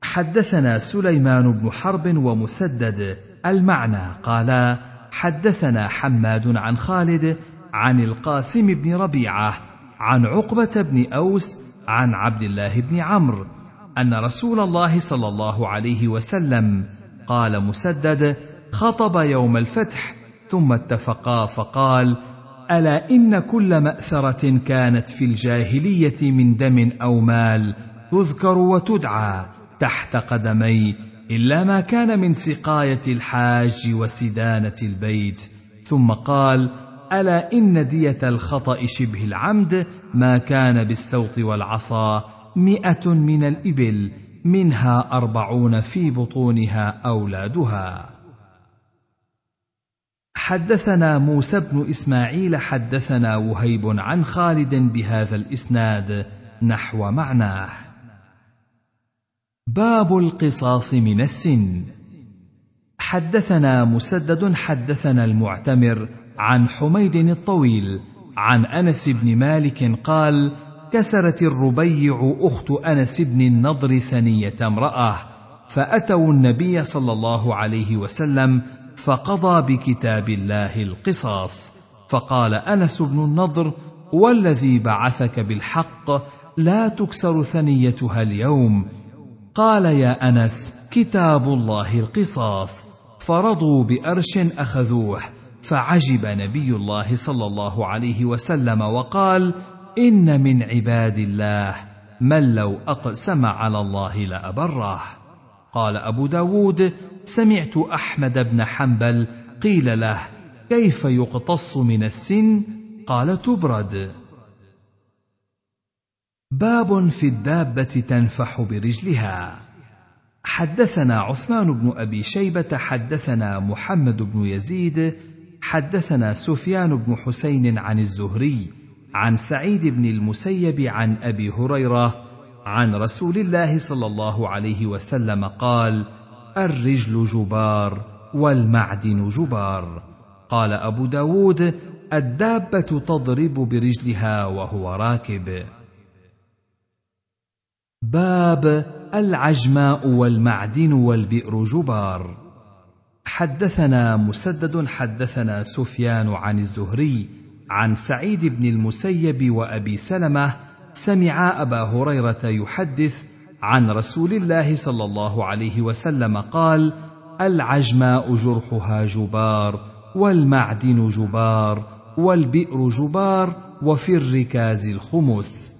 حدثنا سليمان بن حرب ومسدد المعنى قالا حدثنا حماد عن خالد عن القاسم بن ربيعة عن عقبة بن أوس عن عبد الله بن عمرو أن رسول الله صلى الله عليه وسلم قال مسدد خطب يوم الفتح ثم اتفقا فقال ألا إن كل مأثرة كانت في الجاهلية من دم أو مال تذكر وتدعى تحت قدمي إلا ما كان من سقاية الحاج وسدانة البيت ثم قال ألا إن دية الخطأ شبه العمد ما كان بالسوط والعصا مئة من الإبل منها أربعون في بطونها أولادها حدثنا موسى بن إسماعيل حدثنا وهيب عن خالد بهذا الإسناد نحو معناه. باب القصاص من السن. حدثنا مسدد حدثنا المعتمر عن حميد الطويل عن أنس بن مالك قال كسرت الربيع أخت أنس بن النضر ثنية امرأة فأتوا النبي صلى الله عليه وسلم فقضى بكتاب الله القصاص. فقال أنس بن النضر والذي بعثك بالحق لا تكسر ثنيتها اليوم. قال يا أنس كتاب الله القصاص. فرضوا بأرش أخذوه فعجب نبي الله صلى الله عليه وسلم وقال إن من عباد الله من لو أقسم على الله لابره قال أبو داود سمعت أحمد بن حنبل قيل له كيف يقتص من السن؟ قال تبرد. باب في الدابة تنفح برجلها. حدثنا عثمان بن أبي شيبة حدثنا محمد بن يزيد حدثنا سفيان بن حسين عن الزهري عن سعيد بن المسيب عن أبي هريرة عن رسول الله صلى الله عليه وسلم قال الرجل جبار والمعدن جبار. قال أبو داود الدابة تضرب برجلها وهو راكب. باب العجماء والمعدن والبئر جبار. حدثنا مسدد حدثنا سفيان عن الزهري عن سعيد بن المسيب وأبي سلمة سمعا أبا هريرة يحدث عن رسول الله صلى الله عليه وسلم قال العجماء جرحها جبار والمعدن جبار والبئر جبار وفي الركاز الخمس.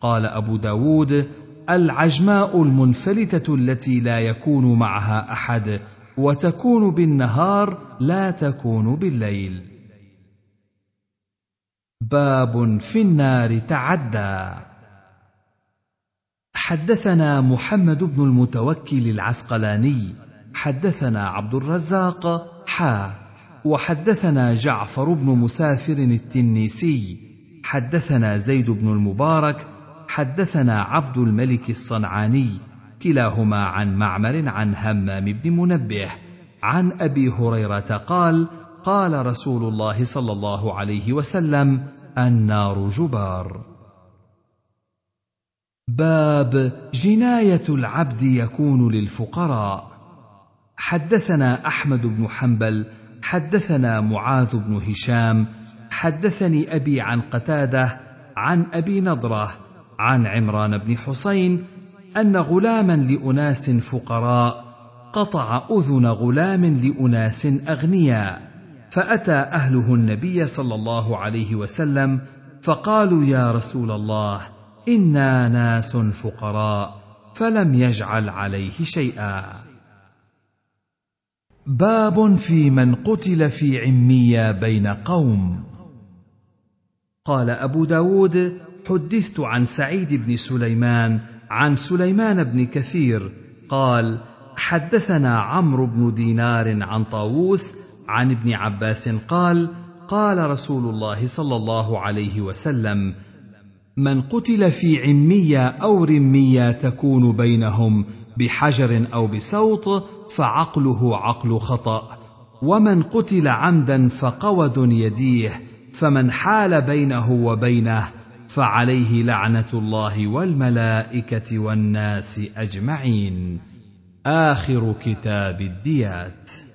قال أبو داود العجماء المنفلتة التي لا يكون معها أحد وتكون بالنهار لا تكون بالليل. باب في النار تعدى. حدثنا محمد بن المتوكل العسقلاني حدثنا عبد الرزاق حا وحدثنا جعفر بن مسافر التنيسي حدثنا زيد بن المبارك حدثنا عبد الملك الصنعاني كلاهما عن معمر عن همام بن منبه عن أبي هريرة قال قال رسول الله صلى الله عليه وسلم النار جبار. باب جناية العبد يكون للفقراء. حدثنا أحمد بن حنبل حدثنا معاذ بن هشام حدثني أبي عن قتادة عن أبي نضرة عن عمران بن حسين أن غلاما لأناس فقراء قطع أذن غلام لأناس أغنياء. فأتى أهله النبي صلى الله عليه وسلم فقالوا يا رسول الله إنا ناس فقراء فلم يجعل عليه شيئا. باب في من قتل في عمية بين قوم. قال أبو داود حدثت عن سعيد بن سليمان عن سليمان بن كثير قال حدثنا عمرو بن دينار عن طاووس عن ابن عباس قال قال رسول الله صلى الله عليه وسلم من قتل في عمية أو رمية تكون بينهم بحجر أو بسوط فعقله عقل خطأ. ومن قتل عمدا فقود يديه فمن حال بينه وبينه فعليه لعنة الله والملائكة والناس أجمعين. آخر كتاب الديات.